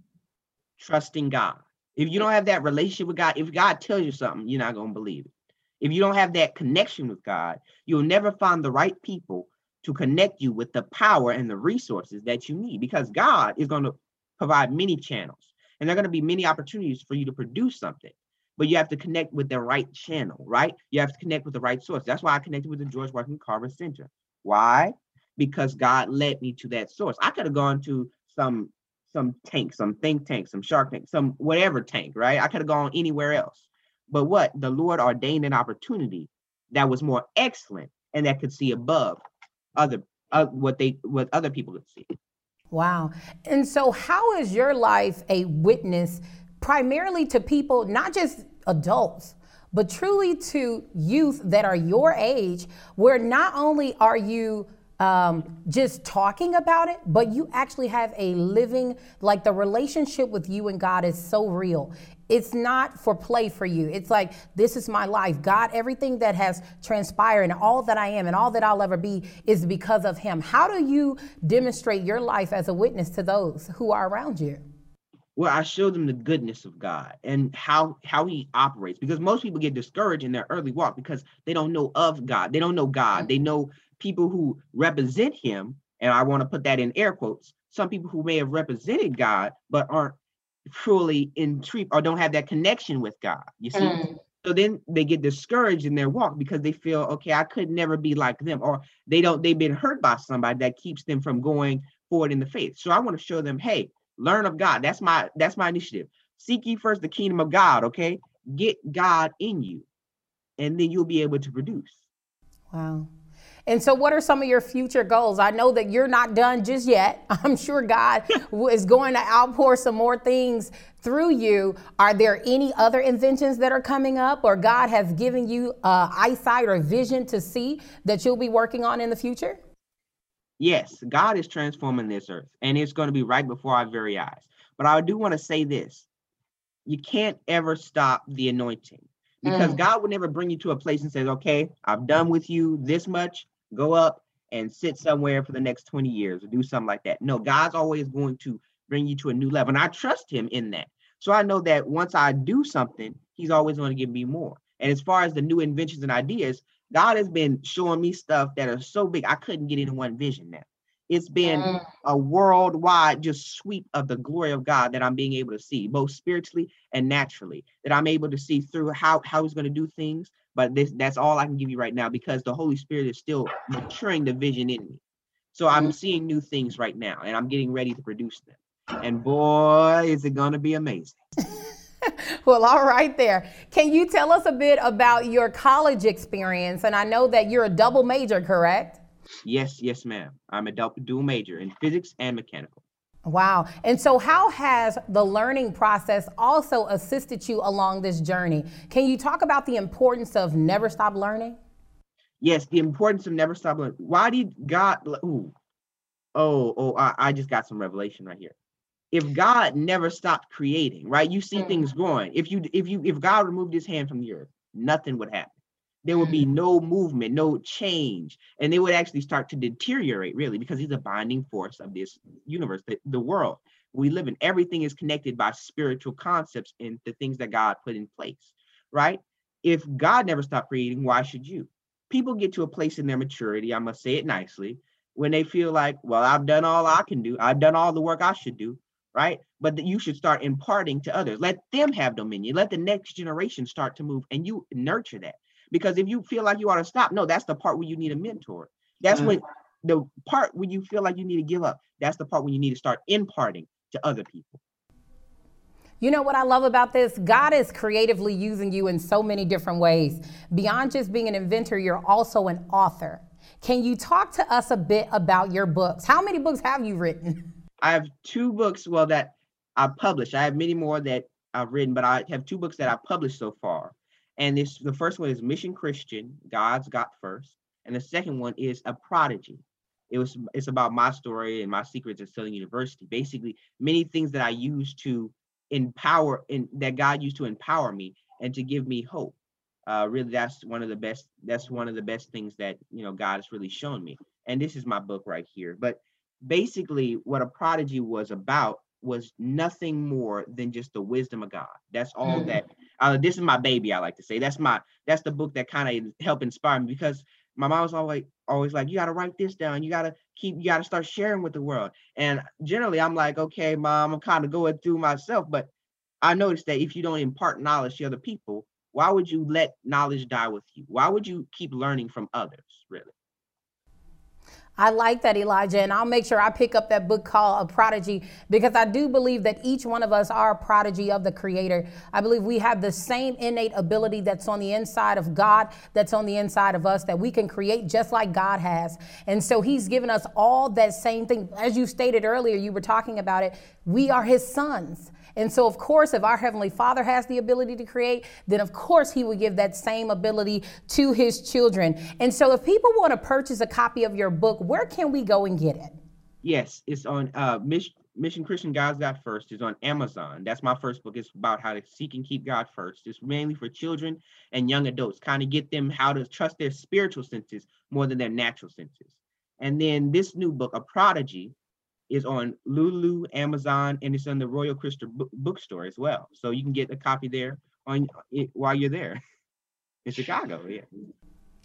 trusting God. If you don't have that relationship with God, if God tells you something, you're not going to believe it. If you don't have that connection with God, you'll never find the right people to connect you with the power and the resources that you need because God is going to provide many channels and there are going to be many opportunities for you to produce something. But you have to connect with the right channel, right? You have to connect with the right source. That's why I connected with the George Washington Carver Center. Why? Because God led me to that source. I could have gone to some some tank, some think tank, some shark tank, some whatever tank, right? I could have gone anywhere else. But what? The Lord ordained an opportunity that was more excellent and that could see above other uh, what they what other people could see. Wow. And so how is your life a witness primarily to people, not just adults, but truly to youth that are your age, where not only are you um, just talking about it, but you actually have a living, like the relationship with you and God is so real. It's not for play for you. It's like, this is my life. God, everything that has transpired and all that I am and all that I'll ever be is because of Him. How do you demonstrate your life as a witness to those who are around you? Well, I show them the goodness of God and how how He operates. Because most people get discouraged in their early walk because they don't know of God. They don't know God. They know people who represent Him, and I want to put that in air quotes. Some people who may have represented God but aren't truly intrigued or don't have that connection with God. You see? Mm. So then they get discouraged in their walk because they feel, okay, I could never be like them, or they don't, they've been hurt by somebody that keeps them from going forward in the faith. So I want to show them, hey, learn of God. That's my that's my initiative. Seek ye first the kingdom of God, okay? Get God in you, and then you'll be able to produce. Wow. And so, what are some of your future goals? I know that you're not done just yet. I'm sure God is going to outpour some more things through you. Are there any other inventions that are coming up, or God has given you uh, eyesight or vision to see that you'll be working on in the future? Yes, God is transforming this earth, and it's going to be right before our very eyes. But I do want to say this you can't ever stop the anointing because mm. God would never bring you to a place and says, okay, I've done with you this much go up and sit somewhere for the next 20 years or do something like that. No, God's always going to bring you to a new level. And I trust him in that. So I know that once I do something, he's always going to give me more. And as far as the new inventions and ideas, God has been showing me stuff that are so big I couldn't get into one vision now. It's been mm. a worldwide just sweep of the glory of God that I'm being able to see, both spiritually and naturally, that I'm able to see through how, how he's going to do things, but this that's all I can give you right now because the Holy Spirit is still maturing the vision in me. So I'm mm-hmm. seeing new things right now and I'm getting ready to produce them. And boy, is it going to be amazing. well, all right there. Can you tell us a bit about your college experience? And I know that you're a double major, correct? Yes, yes, ma'am. I'm a double dual major in physics and mechanical. Wow. And so, how has the learning process also assisted you along this journey? Can you talk about the importance of never stop learning? Yes, the importance of never stop learning. Why did God? Ooh, oh, oh, I, I just got some revelation right here. If God never stopped creating, right? You see mm. things growing. If you, if you, if God removed His hand from the earth, nothing would happen there would be mm. no movement, no change, and they would actually start to deteriorate really because he's a binding force of this universe, the, the world we live in. Everything is connected by spiritual concepts and the things that God put in place, right? If God never stopped creating, why should you? people get to a place in their maturity, I must say it nicely, when they feel like, well, I've done all I can do. I've done all the work I should do, right? But that you should start imparting to others. Let them have dominion. Let the next generation start to move and you nurture that. Because if you feel like you ought to stop, no, that's the part where you need a mentor. That's Mm. when the part where you feel like you need to give up. That's the part when you need to start imparting to other people. You know what I love about this? God is creatively using you in so many different ways. Beyond just being an inventor, you're also an author. Can you talk to us a bit about your books? How many books have you written? I have two books, well, that I published. I have many more that I've written, but I have two books that I've published so far. And this the first one is Mission Christian, God's Got First. And the second one is A Prodigy. It was it's about my story and my secrets at Southern University. Basically, many things that I used to empower and that God used to empower me and to give me hope. Uh, really, that's one of the best. That's one of the best things that you know God has really shown me. And this is my book right here. But basically, what a prodigy was about was nothing more than just the wisdom of God. That's all Mm. that. Uh, this is my baby. I like to say that's my that's the book that kind of helped inspire me because my mom was always always like, you got to write this down. You got to keep. You got to start sharing with the world. And generally, I'm like, okay, mom, I'm kind of going through myself, but I noticed that if you don't impart knowledge to other people, why would you let knowledge die with you? Why would you keep learning from others, really? I like that, Elijah, and I'll make sure I pick up that book called A Prodigy because I do believe that each one of us are a prodigy of the Creator. I believe we have the same innate ability that's on the inside of God, that's on the inside of us, that we can create just like God has. And so He's given us all that same thing. As you stated earlier, you were talking about it, we are His sons. And so, of course, if our Heavenly Father has the ability to create, then of course He would give that same ability to His children. And so, if people want to purchase a copy of your book, where can we go and get it? Yes, it's on uh Mission, Mission Christian God's God First is on Amazon. That's my first book. It's about how to seek and keep God first. It's mainly for children and young adults, kind of get them how to trust their spiritual senses more than their natural senses. And then this new book, A Prodigy, is on Lulu, Amazon, and it's on the Royal Crystal Book Bookstore as well. So you can get a copy there on it while you're there in Chicago. Yeah.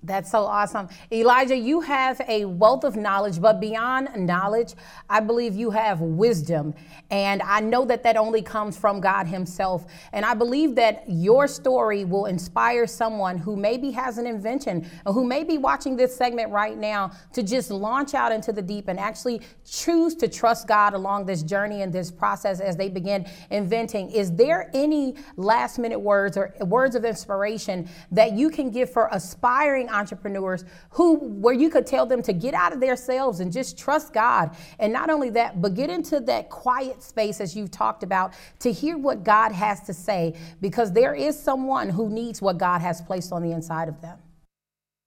That's so awesome. Elijah, you have a wealth of knowledge, but beyond knowledge, I believe you have wisdom. And I know that that only comes from God Himself. And I believe that your story will inspire someone who maybe has an invention or who may be watching this segment right now to just launch out into the deep and actually choose to trust God along this journey and this process as they begin inventing. Is there any last minute words or words of inspiration that you can give for aspiring entrepreneurs who where you could tell them to get out of themselves and just trust God and not only that but get into that quiet space as you've talked about to hear what God has to say because there is someone who needs what God has placed on the inside of them.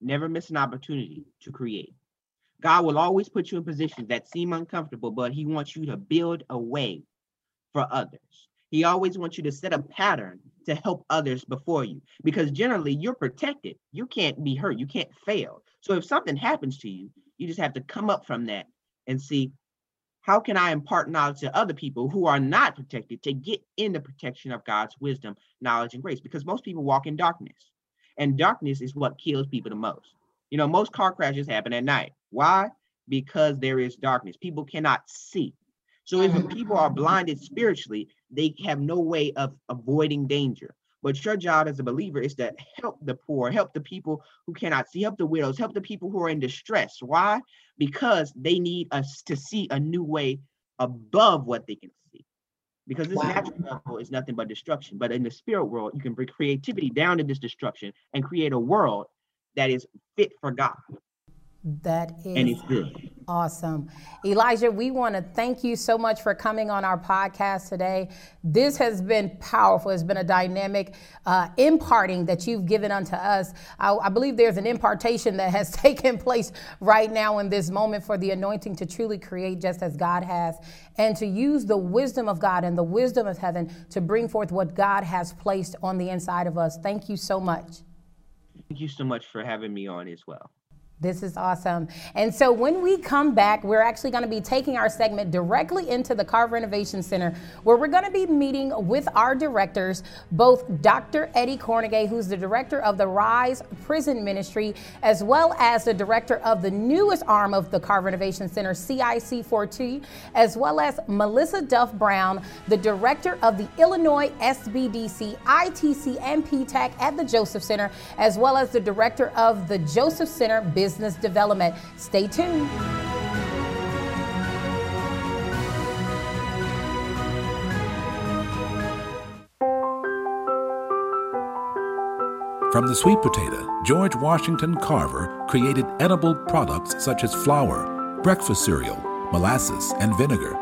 Never miss an opportunity to create. God will always put you in positions that seem uncomfortable, but He wants you to build a way for others. He always wants you to set a pattern to help others before you because generally you're protected. You can't be hurt, you can't fail. So if something happens to you, you just have to come up from that and see how can I impart knowledge to other people who are not protected to get in the protection of God's wisdom, knowledge, and grace? Because most people walk in darkness, and darkness is what kills people the most. You know, most car crashes happen at night. Why? Because there is darkness. People cannot see. So if people are blinded spiritually, they have no way of avoiding danger. But your job as a believer is to help the poor, help the people who cannot see, help the widows, help the people who are in distress. Why? Because they need us to see a new way above what they can see. Because this Wow. natural level is nothing but destruction. But in the spirit world, you can bring creativity down to this destruction and create a world that is fit for God. That And it's good. Awesome. Elijah, we want to thank you so much for coming on our podcast today. This has been powerful. It's been a dynamic uh, imparting that you've given unto us. I, I believe there's an impartation that has taken place right now in this moment for the anointing to truly create just as God has and to use the wisdom of God and the wisdom of heaven to bring forth what God has placed on the inside of us. Thank you so much. Thank you so much for having me on as well. This is awesome. And so when we come back, we're actually going to be taking our segment directly into the Carver Innovation Center, where we're going to be meeting with our directors, both Dr. Eddie Cornegay, who's the director of the Rise Prison Ministry, as well as the director of the newest arm of the Carver Innovation Center, CIC4T, as well as Melissa Duff Brown, the director of the Illinois SBDC, ITC, and PTAC at the Joseph Center, as well as the director of the Joseph Center Business business development. Stay tuned. From the sweet potato, George Washington Carver created edible products such as flour, breakfast cereal, molasses, and vinegar.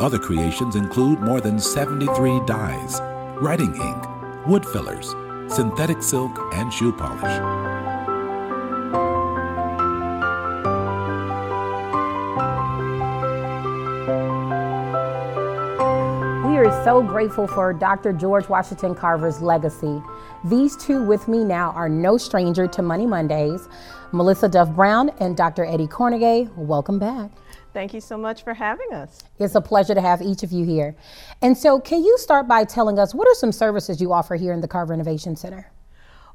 Other creations include more than 73 dyes, writing ink, wood fillers, synthetic silk, and shoe polish. So grateful for Dr. George Washington Carver's legacy. These two with me now are no stranger to Money Mondays. Melissa Duff Brown and Dr. Eddie Cornegay, welcome back. Thank you so much for having us. It's a pleasure to have each of you here. And so, can you start by telling us what are some services you offer here in the Carver Innovation Center?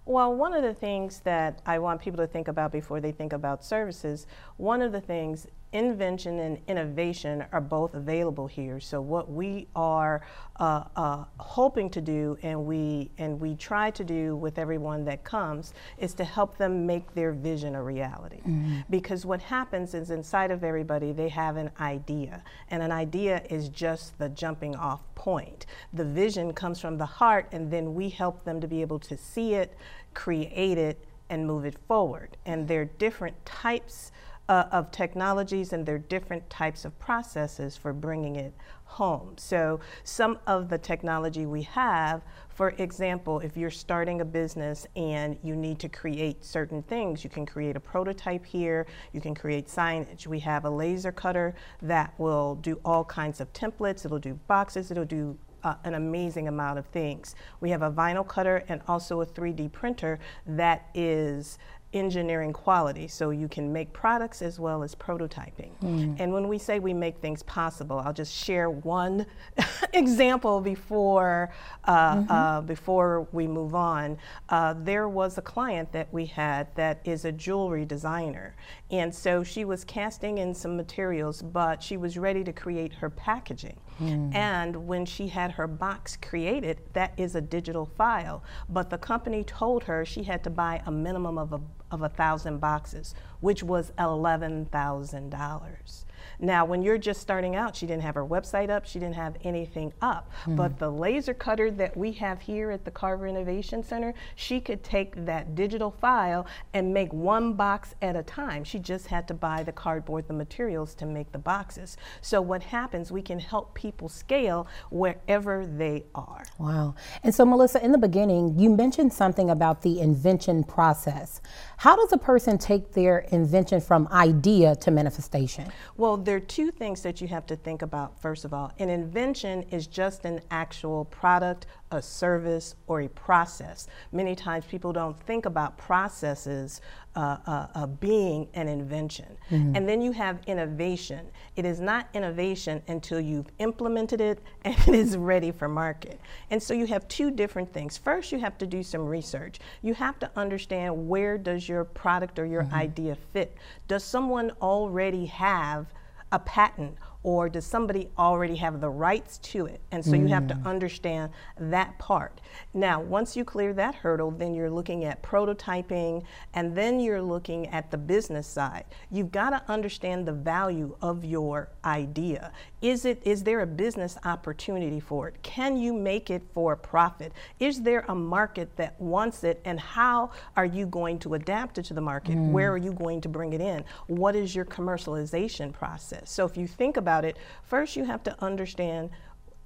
Well, one of the things that I want people to think about before they think about services, one of the things invention and innovation are both available here. So what we are uh, uh, hoping to do, and we and we try to do with everyone that comes, is to help them make their vision a reality. Mm-hmm. Because what happens is inside of everybody they have an idea, and an idea is just the jumping off point. The vision comes from the heart, and then we help them to be able to see it, create it, and move it forward. And there are different types uh, of technologies and their different types of processes for bringing it home. So some of the technology we have, for example, if you're starting a business and you need to create certain things, you can create a prototype here, you can create signage. We have a laser cutter that will do all kinds of templates, it'll do boxes, it'll do uh, an amazing amount of things. We have a vinyl cutter and also a 3D printer that is engineering quality. So you can make products as well as prototyping. Mm. And when we say we make things possible, I'll just share one example before uh, mm-hmm. uh, before we move on. Uh, there was a client that we had that is a jewelry designer, and so she was casting in some materials, but she was ready to create her packaging. Mm. And when she had her box created, that is a digital file. But the company told her she had to buy a minimum of a, of a thousand boxes, which was $11,000. Now, when you're just starting out, she didn't have her website up, she didn't have anything up. Mm. But the laser cutter that we have here at the Carver Innovation Center, she could take that digital file and make one box at a time. She just had to buy the cardboard, the materials to make the boxes. So what happens, we can help people scale wherever they are. Wow. And so, Melissa, in the beginning, you mentioned something about the invention process. How does a person take their invention from idea to manifestation? Well, there are two things that you have to think about, first of all. An invention is just an actual product, a service, or a process. Many times people don't think about processes uh, uh, uh, being an invention. Mm-hmm. And then you have innovation. It is not innovation until you've implemented it and it is ready for market. And so you have two different things. First, you have to do some research. You have to understand where does your product or your mm-hmm. idea fit. Does someone already have a patent or does somebody already have the rights to it? And so mm. you have to mm. understand that part. Now, once you clear that hurdle, then you're looking at prototyping and then you're looking at the business side. You've got to understand the value of your idea. Is it is there a business opportunity for it? Can you make it for a profit? Is there a market that wants it and how are you going to adapt it to the market? Mm. Where are you going to bring it in? What is your commercialization process? So if you think about about it, first you have to understand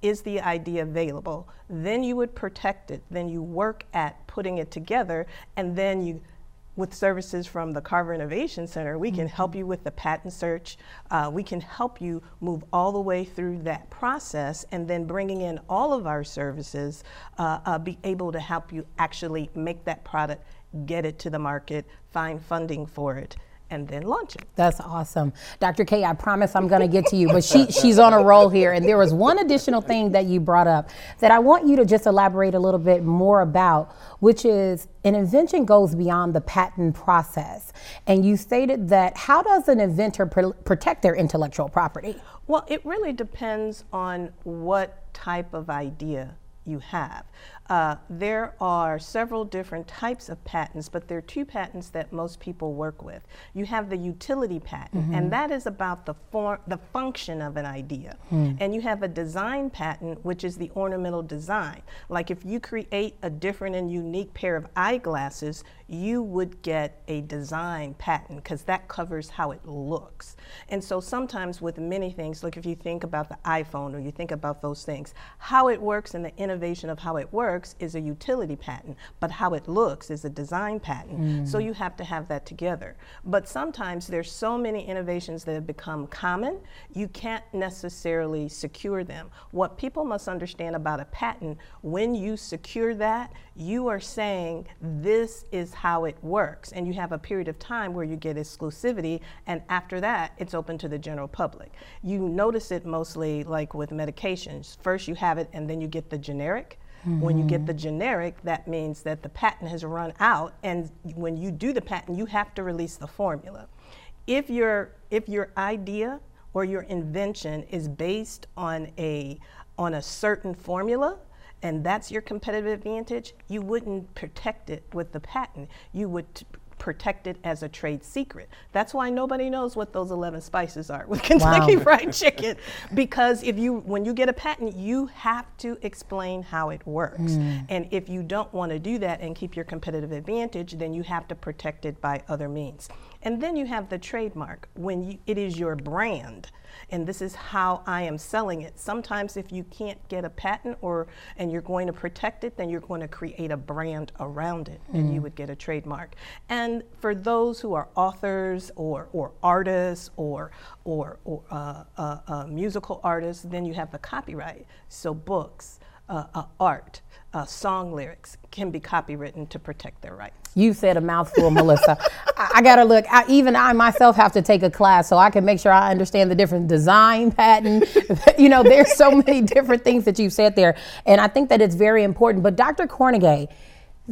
is the idea available? Then you would protect it. Then you work at putting it together, and then you with services from the Carver Innovation Center, we can help you with the patent search. Uh, we can help you move all the way through that process and then bringing in all of our services, uh, uh, be able to help you actually make that product, get it to the market, find funding for it, and then launch it. That's awesome. Dr. K, I promise I'm going to get to you, but she, she's on a roll here. And there was one additional thing that you brought up that I want you to just elaborate a little bit more about, which is an invention goes beyond the patent process. And you stated that how does an inventor pr- protect their intellectual property? Well, it really depends on what type of idea you have. Uh, there are several different types of patents, but there are two patents that most people work with. You have the utility patent, mm-hmm. and that is about the form, the function of an idea. Mm. And you have a design patent, which is the ornamental design. Like if you create a different and unique pair of eyeglasses, you would get a design patent because that covers how it looks. And so sometimes with many things, look, if you think about the iPhone or you think about those things, how it works and the innovation of how it works is a utility patent, but how it looks is a design patent. Mm. So you have to have that together. But sometimes there's so many innovations that have become common, you can't necessarily secure them. What people must understand about a patent, when you secure that, you are saying this is how it works. And you have a period of time where you get exclusivity, and after that, it's open to the general public. You notice it mostly like with medications. First, you have it, and then you get the generic. Mm-hmm. When you get the generic, that means that the patent has run out, and when you do the patent, you have to release the formula. If your if your idea or your invention is based on a on a certain formula, and that's your competitive advantage, you wouldn't protect it with the patent. You would t- protect it as a trade secret. That's why nobody knows what those 11 spices are with Kentucky wow. Fried Chicken. Because if you, when you get a patent, you have to explain how it works. Mm. And if you don't want to do that and keep your competitive advantage, then you have to protect it by other means. And then you have the trademark when you, it is your brand and this is how I am selling it. Sometimes if you can't get a patent or and you're going to protect it, then you're going to create a brand around it mm. and you mm-hmm. would get a trademark. And for those who are authors or, or artists or or, or uh, uh, uh, musical artists, then you have the copyright. So books, uh, uh, art, uh, song lyrics can be copywritten to protect their rights. You said a mouthful, Melissa. I, I got to look. I, even I myself have to take a class so I can make sure I understand the different design pattern. you know, there's so many different things that you've said there, and I think that it's very important. But Dr. Cornegay,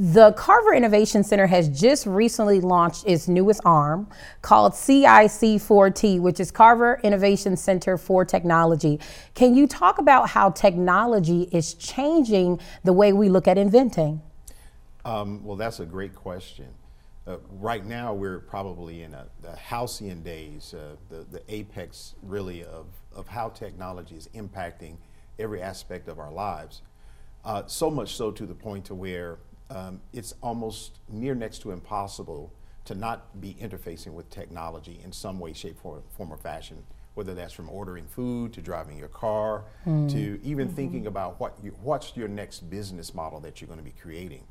the Carver Innovation Center has just recently launched its newest arm called CIC4T, which is Carver Innovation Center for Technology. Can you talk about how technology is changing the way we look at inventing? Um, well, that's a great question. Uh, right now, we're probably in a, the halcyon days, uh, the, the apex really of, of how technology is impacting every aspect of our lives. Uh, so much so to the point to where um, it's almost near next to impossible to not be interfacing with technology in some way, shape, form, form or fashion. Whether that's from ordering food to driving your car mm. to even mm-hmm. thinking about what you, what's your next business model that you're going to be creating.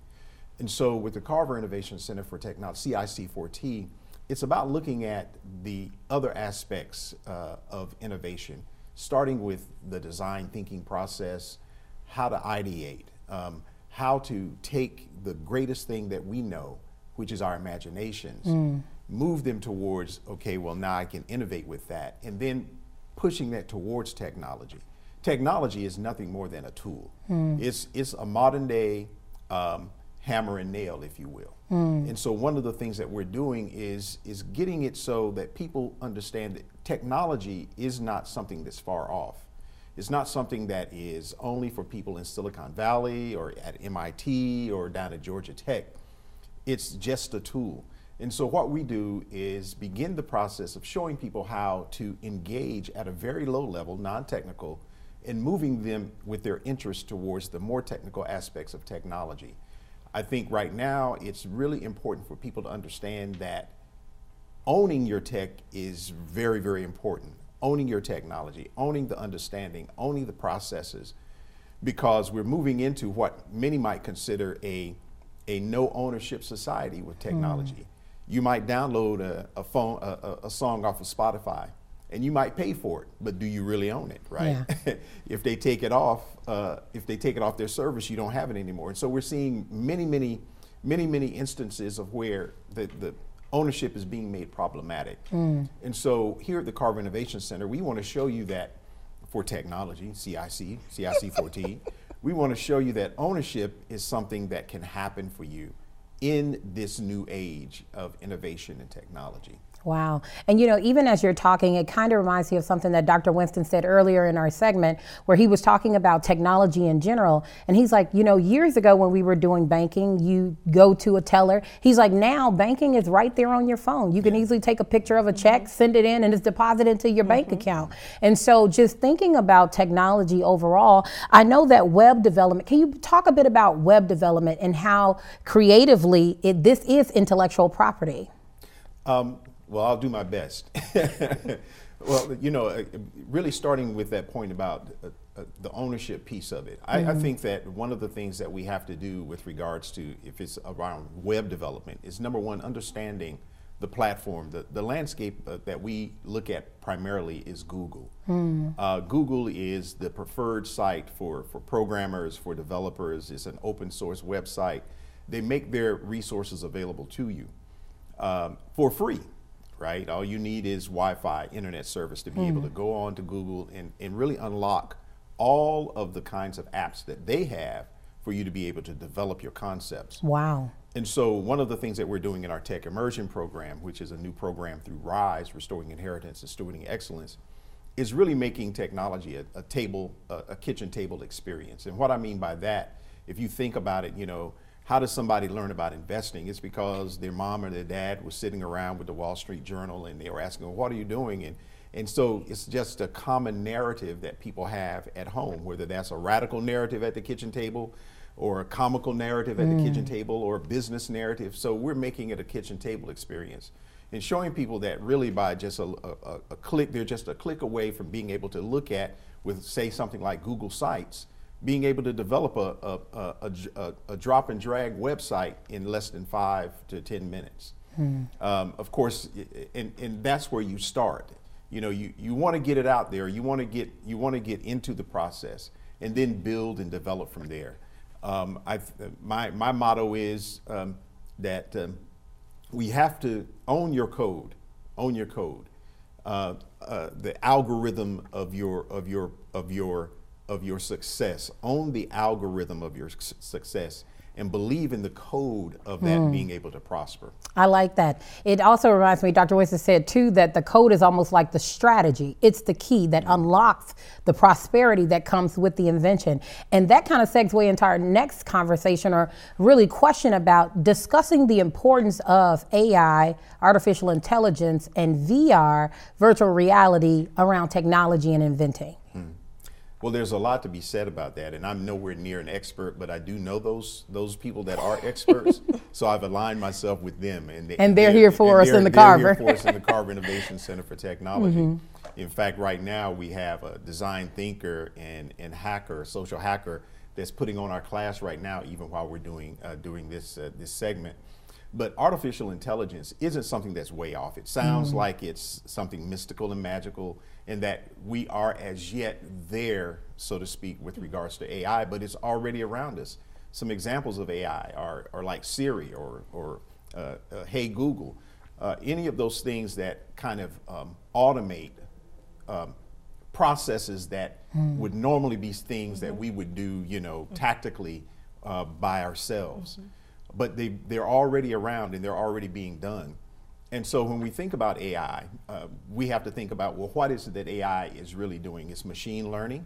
And so, with the Carver Innovation Center for Technology, CIC4T, it's about looking at the other aspects uh, of innovation, starting with the design thinking process, how to ideate, um, how to take the greatest thing that we know, which is our imaginations, mm. move them towards, okay, well, now I can innovate with that, and then pushing that towards technology. Technology is nothing more than a tool. Mm. It's, it's a modern day um, hammer and nail, if you will. Mm. And so one of the things that we're doing is, is getting it so that people understand that technology is not something that's far off. It's not something that is only for people in Silicon Valley or at MIT or down at Georgia Tech. It's just a tool. And so what we do is begin the process of showing people how to engage at a very low level, non-technical, and moving them with their interest towards the more technical aspects of technology. I think right now it's really important for people to understand that owning your tech is very, very important owning your technology, owning the understanding, owning the processes, because we're moving into what many might consider a, a no ownership society with technology. Mm. You might download a, a phone, a, a, song off of Spotify, and you might pay for it, but do you really own it, right? Yeah. if they take it off, uh, if they take it off their service, you don't have it anymore. And so we're seeing many, many, many, many instances of where the, the ownership is being made problematic. Mm. And so here at the Carver Innovation Center, we want to show you that for technology, CIC, CIC4T, we want to show you that ownership is something that can happen for you in this new age of innovation and technology. Wow. And you know, even as you're talking, it kind of reminds me of something that Dr. Winston said earlier in our segment where he was talking about technology in general. And he's like, you know, years ago when we were doing banking, you go to a teller. He's like, now banking is right there on your phone. You can easily take a picture of a check, send it in, and it's deposited into your bank account. And so just thinking about technology overall, I know that web development, can you talk a bit about web development and how creatively it, this is intellectual property? Um, well, I'll do my best. well, you know, uh, really starting with that point about uh, uh, the ownership piece of it, I, I think that one of the things that we have to do with regards to if it's around web development is number one, understanding the platform. The, the landscape uh, that we look at primarily is Google. Uh, Google is the preferred site for, for programmers, for developers. It's an open source website. They make their resources available to you um, for free, right? All you need is Wi Fi, internet service to be able to hmm. go on to Google and, and really unlock all of the kinds of apps that they have for you to be able to develop your concepts. Wow. And so, one of the things that we're doing in our Tech Immersion program, which is a new program through RISE, Restoring Inheritance and Stewarding Excellence, is really making technology a, a table, a, a kitchen table experience. And what I mean by that, if you think about it, you know, how does somebody learn about investing? It's because their mom or their dad was sitting around with the Wall Street Journal and they were asking, well, what are you doing? And, and so it's just a common narrative that people have at home, whether that's a radical narrative at the kitchen table or a comical narrative at the kitchen mm. table or a business narrative. So we're making it a kitchen table experience and showing people that really by just a, a, a click, they're just a click away from being able to look at with say something like Google Sites, being able to develop a, a, a, a, drop and drag website in less than five to 10 minutes. Um, of course, and, and that's where you start. You know, you, you want to get it out there. You want to get you want to get into the process, and then build and develop from there. Um, I my my motto is um, that um, we have to own your code, own your code. Uh, uh, the algorithm of your of your of your of your success. Own the algorithm of your su- success, and believe in the code of that hmm. being able to prosper. I like that. It also reminds me, Dr. Winston said too, that the code is almost like the strategy. It's the key that mm-hmm. unlocks the prosperity that comes with the invention. And that kind of segue into our next conversation or really question about discussing the importance of AI, artificial intelligence, and VR, virtual reality around technology and inventing. Well, there's a lot to be said about that, and I'm nowhere near an expert, but I do know those those people that are experts. so I've aligned myself with them, and, they, And they're here for us in the they're Carver. Here for us in the Carver Innovation Center for Technology. In fact, right now we have a design thinker and and hacker, social hacker, that's putting on our class right now, even while we're doing uh, doing this uh, this segment. But artificial intelligence isn't something that's way off. It sounds like it's something mystical and magical, and that we are as yet there, so to speak, with regards to AI, but it's already around us. Some examples of AI are, are like Siri or, or uh, uh, Hey Google, uh, any of those things that kind of um, automate um, processes that would normally be things that we would do, you know, tactically uh, by ourselves. But they, they're already around and they're already being done. And so when we think about AI, uh, we have to think about, well, what is it that AI is really doing? It's machine learning.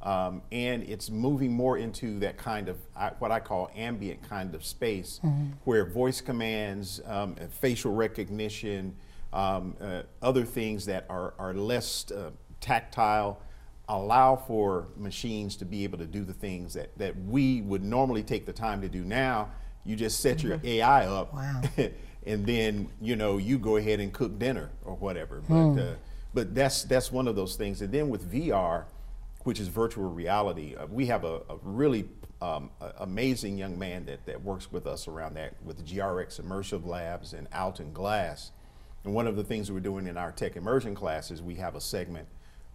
Um, and it's moving more into that kind of I, what I call ambient kind of space, where voice commands, um, and facial recognition, um, uh, other things that are, are less uh, tactile, allow for machines to be able to do the things that, that we would normally take the time to do now. You just set your AI up, and then you know you go ahead and cook dinner or whatever. But uh, but that's that's one of those things. And then with VR, which is virtual reality. Uh, we have a, a really um, a- amazing young man that, that works with us around that with GRX Immersive Labs and Alton Glass. And one of the things we're doing in our tech immersion classes, we have a segment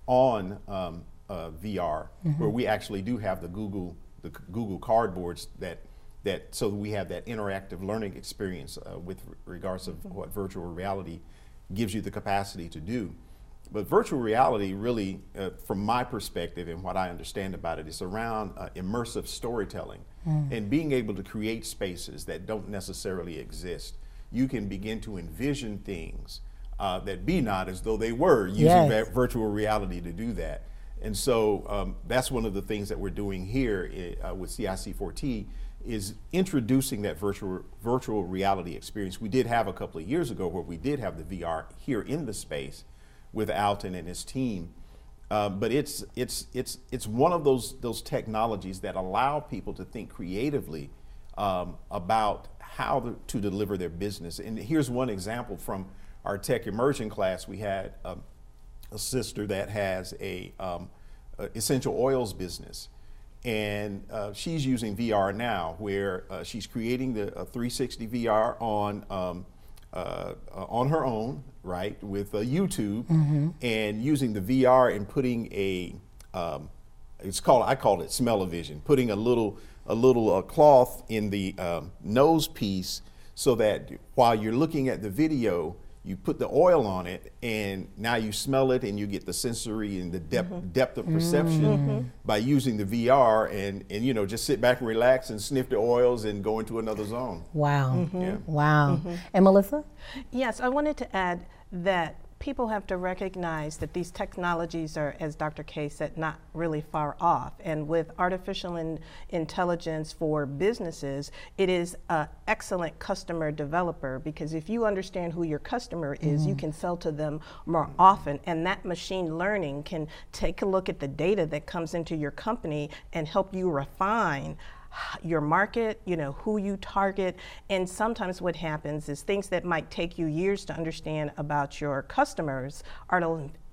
on um, uh, VR where we actually do have the Google the Google cardboards that that so we have that interactive learning experience uh, with regards of what virtual reality gives you the capacity to do. But virtual reality really, uh, from my perspective and what I understand about it, is around uh, immersive storytelling mm. and being able to create spaces that don't necessarily exist. You can begin to envision things uh, that be not as though they were using yes. virtual reality to do that. And so um, that's one of the things that we're doing here uh, with CIC4T is introducing that virtual virtual reality experience. We did have a couple of years ago where we did have the VR here in the space with Alton and his team. Uh, but it's it's it's it's one of those those technologies that allow people to think creatively um, about how to, deliver their business. And here's one example from our tech immersion class. We had um, a sister that has a, um, essential oils business, and uh, she's using VR now, where uh, she's creating the 360 VR on um, uh, on her own, right, with uh, YouTube, mm-hmm. and using the VR and putting a um, it's called I call it smell-o-vision, putting a little a little uh, cloth in the um, nose piece so that while you're looking at the video, you put the oil on it and now you smell it and you get the sensory and the depth, mm-hmm. depth of perception mm-hmm. by using the VR and, and you know just sit back and relax and sniff the oils and go into another zone. Wow. Mm-hmm. Yeah. Wow. Mm-hmm. And Melissa? Yes, I wanted to add that people have to recognize that these technologies are, as Dr. K said, not really far off. And with artificial in intelligence for businesses, it is an excellent customer developer because if you understand who your customer is, mm-hmm. you can sell to them more often. And that machine learning can take a look at the data that comes into your company and help you refine your market, you know, who you target. And sometimes what happens is things that might take you years to understand about your customers are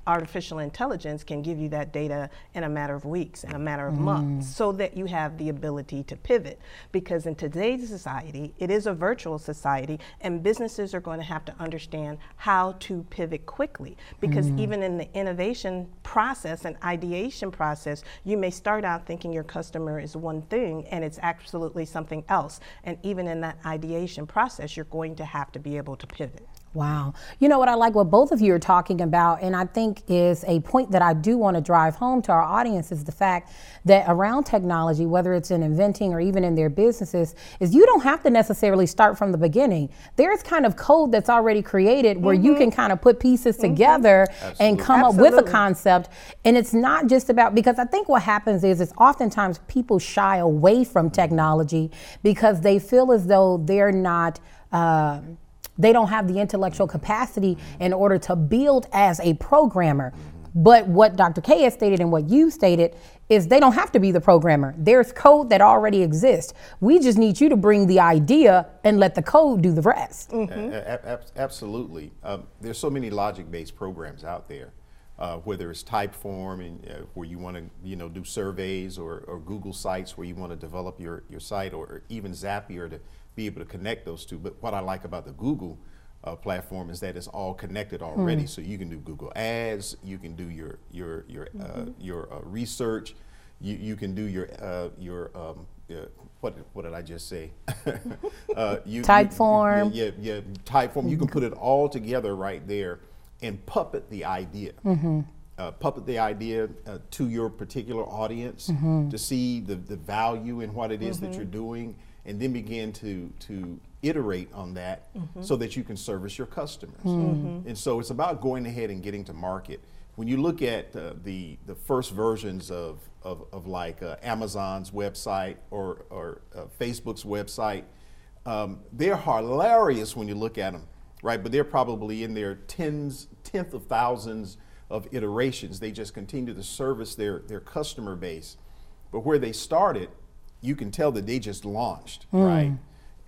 artificial intelligence can give you that data in a matter of weeks, in a matter of mm. months, so that you have the ability to pivot. Because in today's society, it is a virtual society, and businesses are going to have to understand how to pivot quickly. Because mm. even in the innovation process and ideation process, you may start out thinking your customer is one thing, and it's absolutely something else. And even in that ideation process, you're going to have to be able to pivot. Wow. You know what I like what both of you are talking about, and I think is a point that I do want to drive home to our audience is the fact that around technology, whether it's in inventing or even in their businesses, is you don't have to necessarily start from the beginning. There's kind of code that's already created where mm-hmm. you can kind of put pieces mm-hmm. together Absolutely. and come Absolutely. up with a concept. And it's not just about because I think what happens is it's oftentimes people shy away from technology because they feel as though they're not. Uh, they don't have the intellectual capacity in order to build as a programmer. But what Dr. K has stated and what you stated is they don't have to be the programmer. There's code that already exists. We just need you to bring the idea and let the code do the rest. Mm-hmm. absolutely. Um, there's so many logic-based programs out there. Uh, whether it's Typeform and uh, where you want to you know do surveys or, or Google Sites where you want to develop your, your site or even Zapier to be able to connect those two. But what I like about the Google uh, platform is that it's all connected already. Mm. So you can do Google Ads, you can do your your your uh, mm-hmm. uh, your uh, research, you, you can do your uh, your um, what what did I just say? Uh, you, Typeform. Yeah, yeah, yeah, Typeform. You can put it all together right there and puppet the idea. Mm-hmm. Uh, puppet the idea uh, to your particular audience mm-hmm. to see the, the value in what it is mm-hmm. that you're doing and then begin to to iterate on that mm-hmm. so that you can service your customers. Mm-hmm. And so it's about going ahead and getting to market. When you look at uh, the the first versions of of, of like uh, Amazon's website or or uh, Facebook's website, um, they're hilarious when you look at them, right? But they're probably in their tens tenth of thousands of iterations. They just continue to service their their customer base. But where they started you can tell that they just launched, mm. right?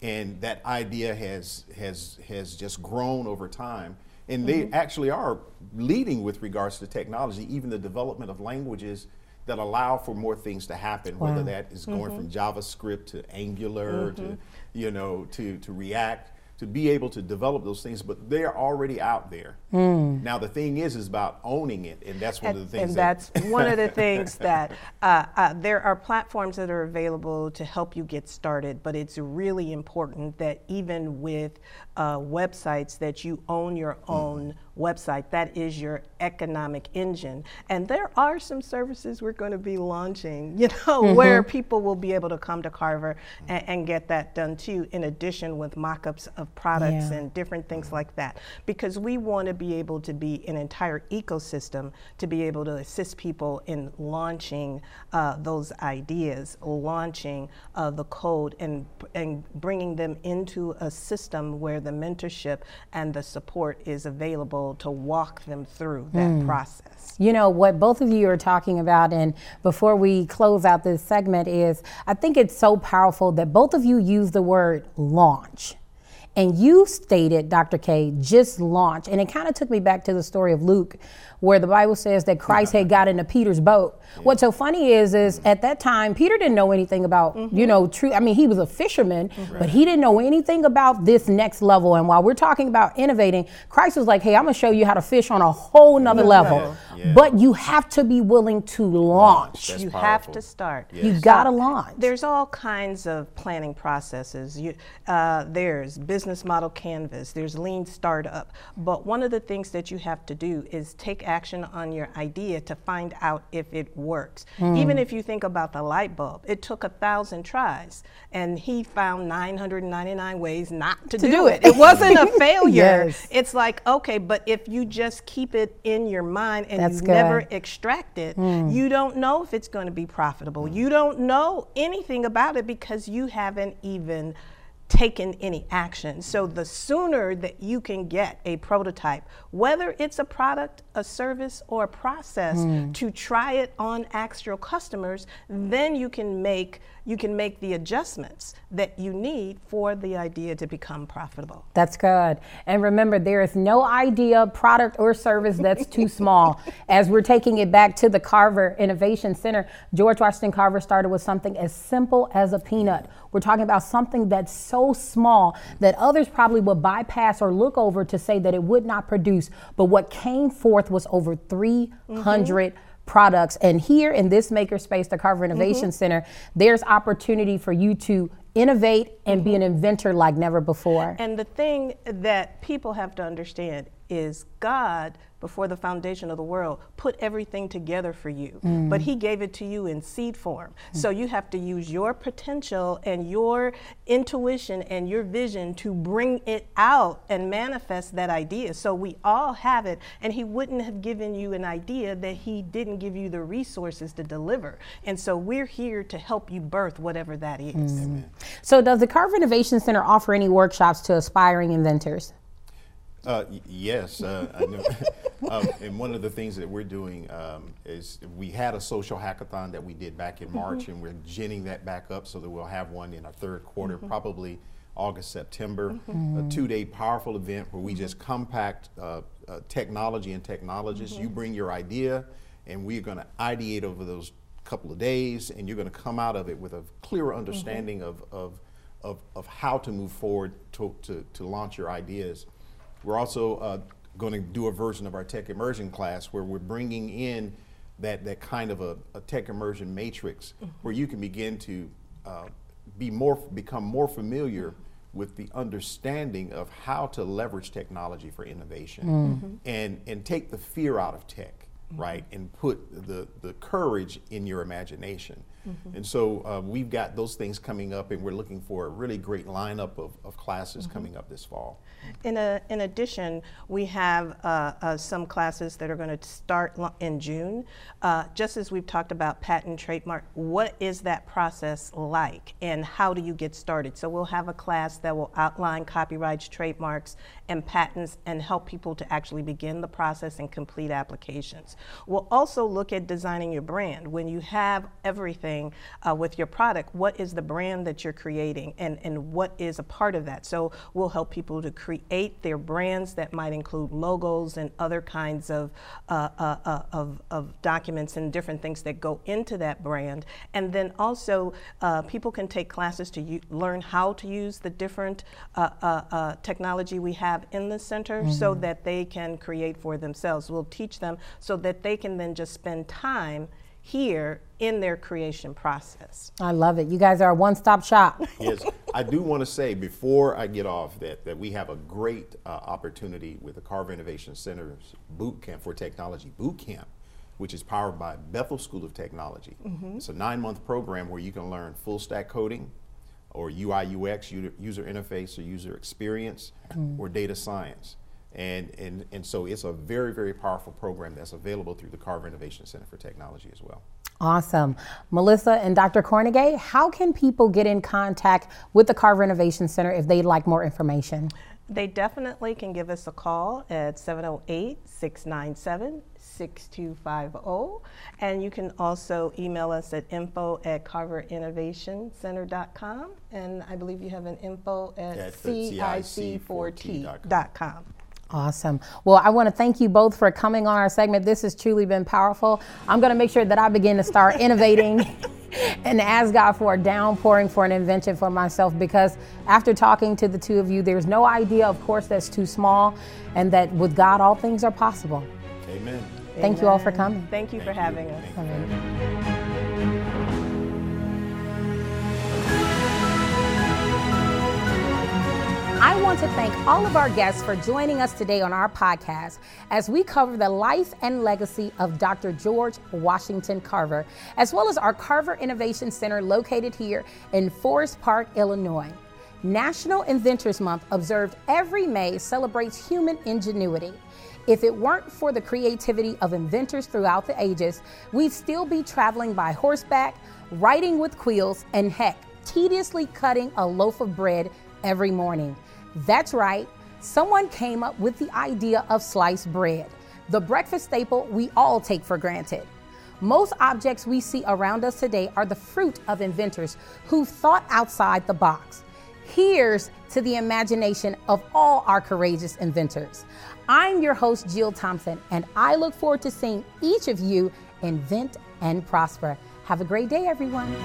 And that idea has has has just grown over time. And mm-hmm. they actually are leading with regards to technology, even the development of languages that allow for more things to happen, wow. whether that is going mm-hmm. from JavaScript to Angular mm-hmm. to you know to to React. To be able to develop those things, but they're already out there. Mm. Now the thing is, is about owning it, and that's one and, of the things. And that that's one of the things that uh, uh, there are platforms that are available to help you get started, but it's really important that even with uh, websites that you own your own. Mm website. That is your economic engine. And there are some services we're going to be launching, you know, mm-hmm. where people will be able to come to Carver and, and get that done too, in addition with mock ups of products yeah. and different things like that. Because we want to be able to be an entire ecosystem to be able to assist people in launching uh, those ideas, launching uh, the code, and, and bringing them into a system where the mentorship and the support is available to walk them through that mm. process. You know, what both of you are talking about, and before we close out this segment, is I think it's so powerful that both of you use the word launch. And you stated, Dr. K, just launch. And it kind of took me back to the story of Luke where the Bible says that Christ had got into Peter's boat. Yeah. What's so funny is, is at that time Peter didn't know anything about, mm-hmm. you know, true. I mean, he was a fisherman, mm-hmm. but he didn't know anything about this next level. And while we're talking about innovating, Christ was like, "Hey, I'm gonna show you how to fish on a whole nother yeah. level." Yeah. But you have to be willing to launch. you powerful. have to start. Yes. You gotta launch. There's all kinds of planning processes. You, uh, there's business model canvas. There's lean startup. But one of the things that you have to do is take action on your idea to find out if it works. Mm. Even if you think about the light bulb, it took a thousand tries and he found 999 ways not to, to do, do, it. It wasn't a failure. yes. It's like, okay, but if you just keep it in your mind and That's you good. never extract it, mm. you don't know if it's going to be profitable. You don't know anything about it because you haven't even taken any action. So the sooner that you can get a prototype, whether it's a product, a service, or a process, mm. to try it on actual customers, then you can make you can make the adjustments that you need for the idea to become profitable. That's good. And remember, there is no idea, product, or service that's too small. As we're taking it back to the Carver Innovation Center, George Washington Carver started with something as simple as a peanut. We're talking about something that's so small that others probably would bypass or look over to say that it would not produce. But what came forth was over 300 mm-hmm products. And here in this makerspace, the Carver Innovation mm-hmm. Center, there's opportunity for you to innovate and mm-hmm. be an inventor like never before. And the thing that people have to understand is God before the foundation of the world put everything together for you. Mm. but he gave it to you in seed form. Mm. so you have to use your potential and your intuition and your vision to bring it out and manifest that idea. So we all have it. And he wouldn't have given you an idea that he didn't give you the resources to deliver. And so we're here to help you birth whatever that is. Mm. so does the carver innovation center offer any workshops to aspiring inventors uh, yes, uh, um, and one of the things that we're doing um, is we had a social hackathon that we did back in March, mm-hmm. and we're ginning that back up so that we'll have one in our third quarter, mm-hmm. probably August, September. Mm-hmm. A two-day powerful event where we mm-hmm. just compact uh, uh, technology and technologists. You mm-hmm. bring your idea, and we're going to ideate over those couple of days, and you're going to come out of it with a clearer mm-hmm. understanding of, of, of, of how to move forward to, to, to launch your ideas. We're also uh, going to do a version of our tech immersion class where we're bringing in that, that kind of a, a tech immersion matrix mm-hmm. where you can begin to uh, be more, become more familiar with the understanding of how to leverage technology for innovation mm-hmm. and, and take the fear out of tech, mm-hmm. right? And put the, the courage in your imagination. Mm-hmm. And so uh, we've got those things coming up, and we're looking for a really great lineup of, of classes mm-hmm. coming up this fall. In, a, in addition, we have uh, uh, some classes that are going to start in June. Uh, just as we've talked about patent trademark, what is that process like, and how do you get started? So we'll have a class that will outline copyrights, trademarks, and patents, and help people to actually begin the process and complete applications. We'll also look at designing your brand. When you have everything uh, with your product, what is the brand that you're creating and, and what is a part of that? So we'll help people to create their brands that might include logos and other kinds of, uh, uh, uh of, of, documents and different things that go into that brand. And then also, uh, people can take classes to learn how to use the different uh, technology we have in the center mm-hmm. so that they can create for themselves. We'll teach them so that they can then just spend time here in their creation process. I love it. You guys are a one-stop shop. yes, I do want to say before I get off that that we have a great uh, opportunity with the Carver Innovation Center's Boot Camp for Technology Boot Camp, which is powered by Bethel School of Technology. Mm-hmm. It's a nine-month program where you can learn full stack coding, or UI UX, user interface or user experience, mm. or data science. And, and, and so it's a very, very powerful program that's available through the Carver Innovation Center for Technology as well. Awesome. Melissa and Dr. Cornegay, how can people get in contact with the Carver Innovation Center if they'd like more information? They definitely can give us a call at 708 697 6250. And you can also email us at info at carverinnovationcenter.com. And I believe you have an info at cic4t.com. Awesome. Well, I want to thank you both for coming on our segment. This has truly been powerful. I'm going to make sure that I begin to start innovating and ask God for a downpouring for an invention for myself because after talking to the two of you, there's no idea, of course, that's too small, and that with God, all things are possible. Amen. Thank Amen. you all for coming. Thank you thank for having us. I want to thank all of our guests for joining us today on our podcast as we cover the life and legacy of Dr. George Washington Carver, as well as our Carver Innovation Center located here in Forest Park, Illinois. National Inventors Month, observed every May, celebrates human ingenuity. If it weren't for the creativity of inventors throughout the ages, we'd still be traveling by horseback, riding with quills, and heck, tediously cutting a loaf of bread every morning. That's right, someone came up with the idea of sliced bread, the breakfast staple we all take for granted. Most objects we see around us today are the fruit of inventors who thought outside the box. Here's to the imagination of all our courageous inventors. I'm your host, Jill Thompson, and I look forward to seeing each of you invent and prosper. Have a great day, everyone.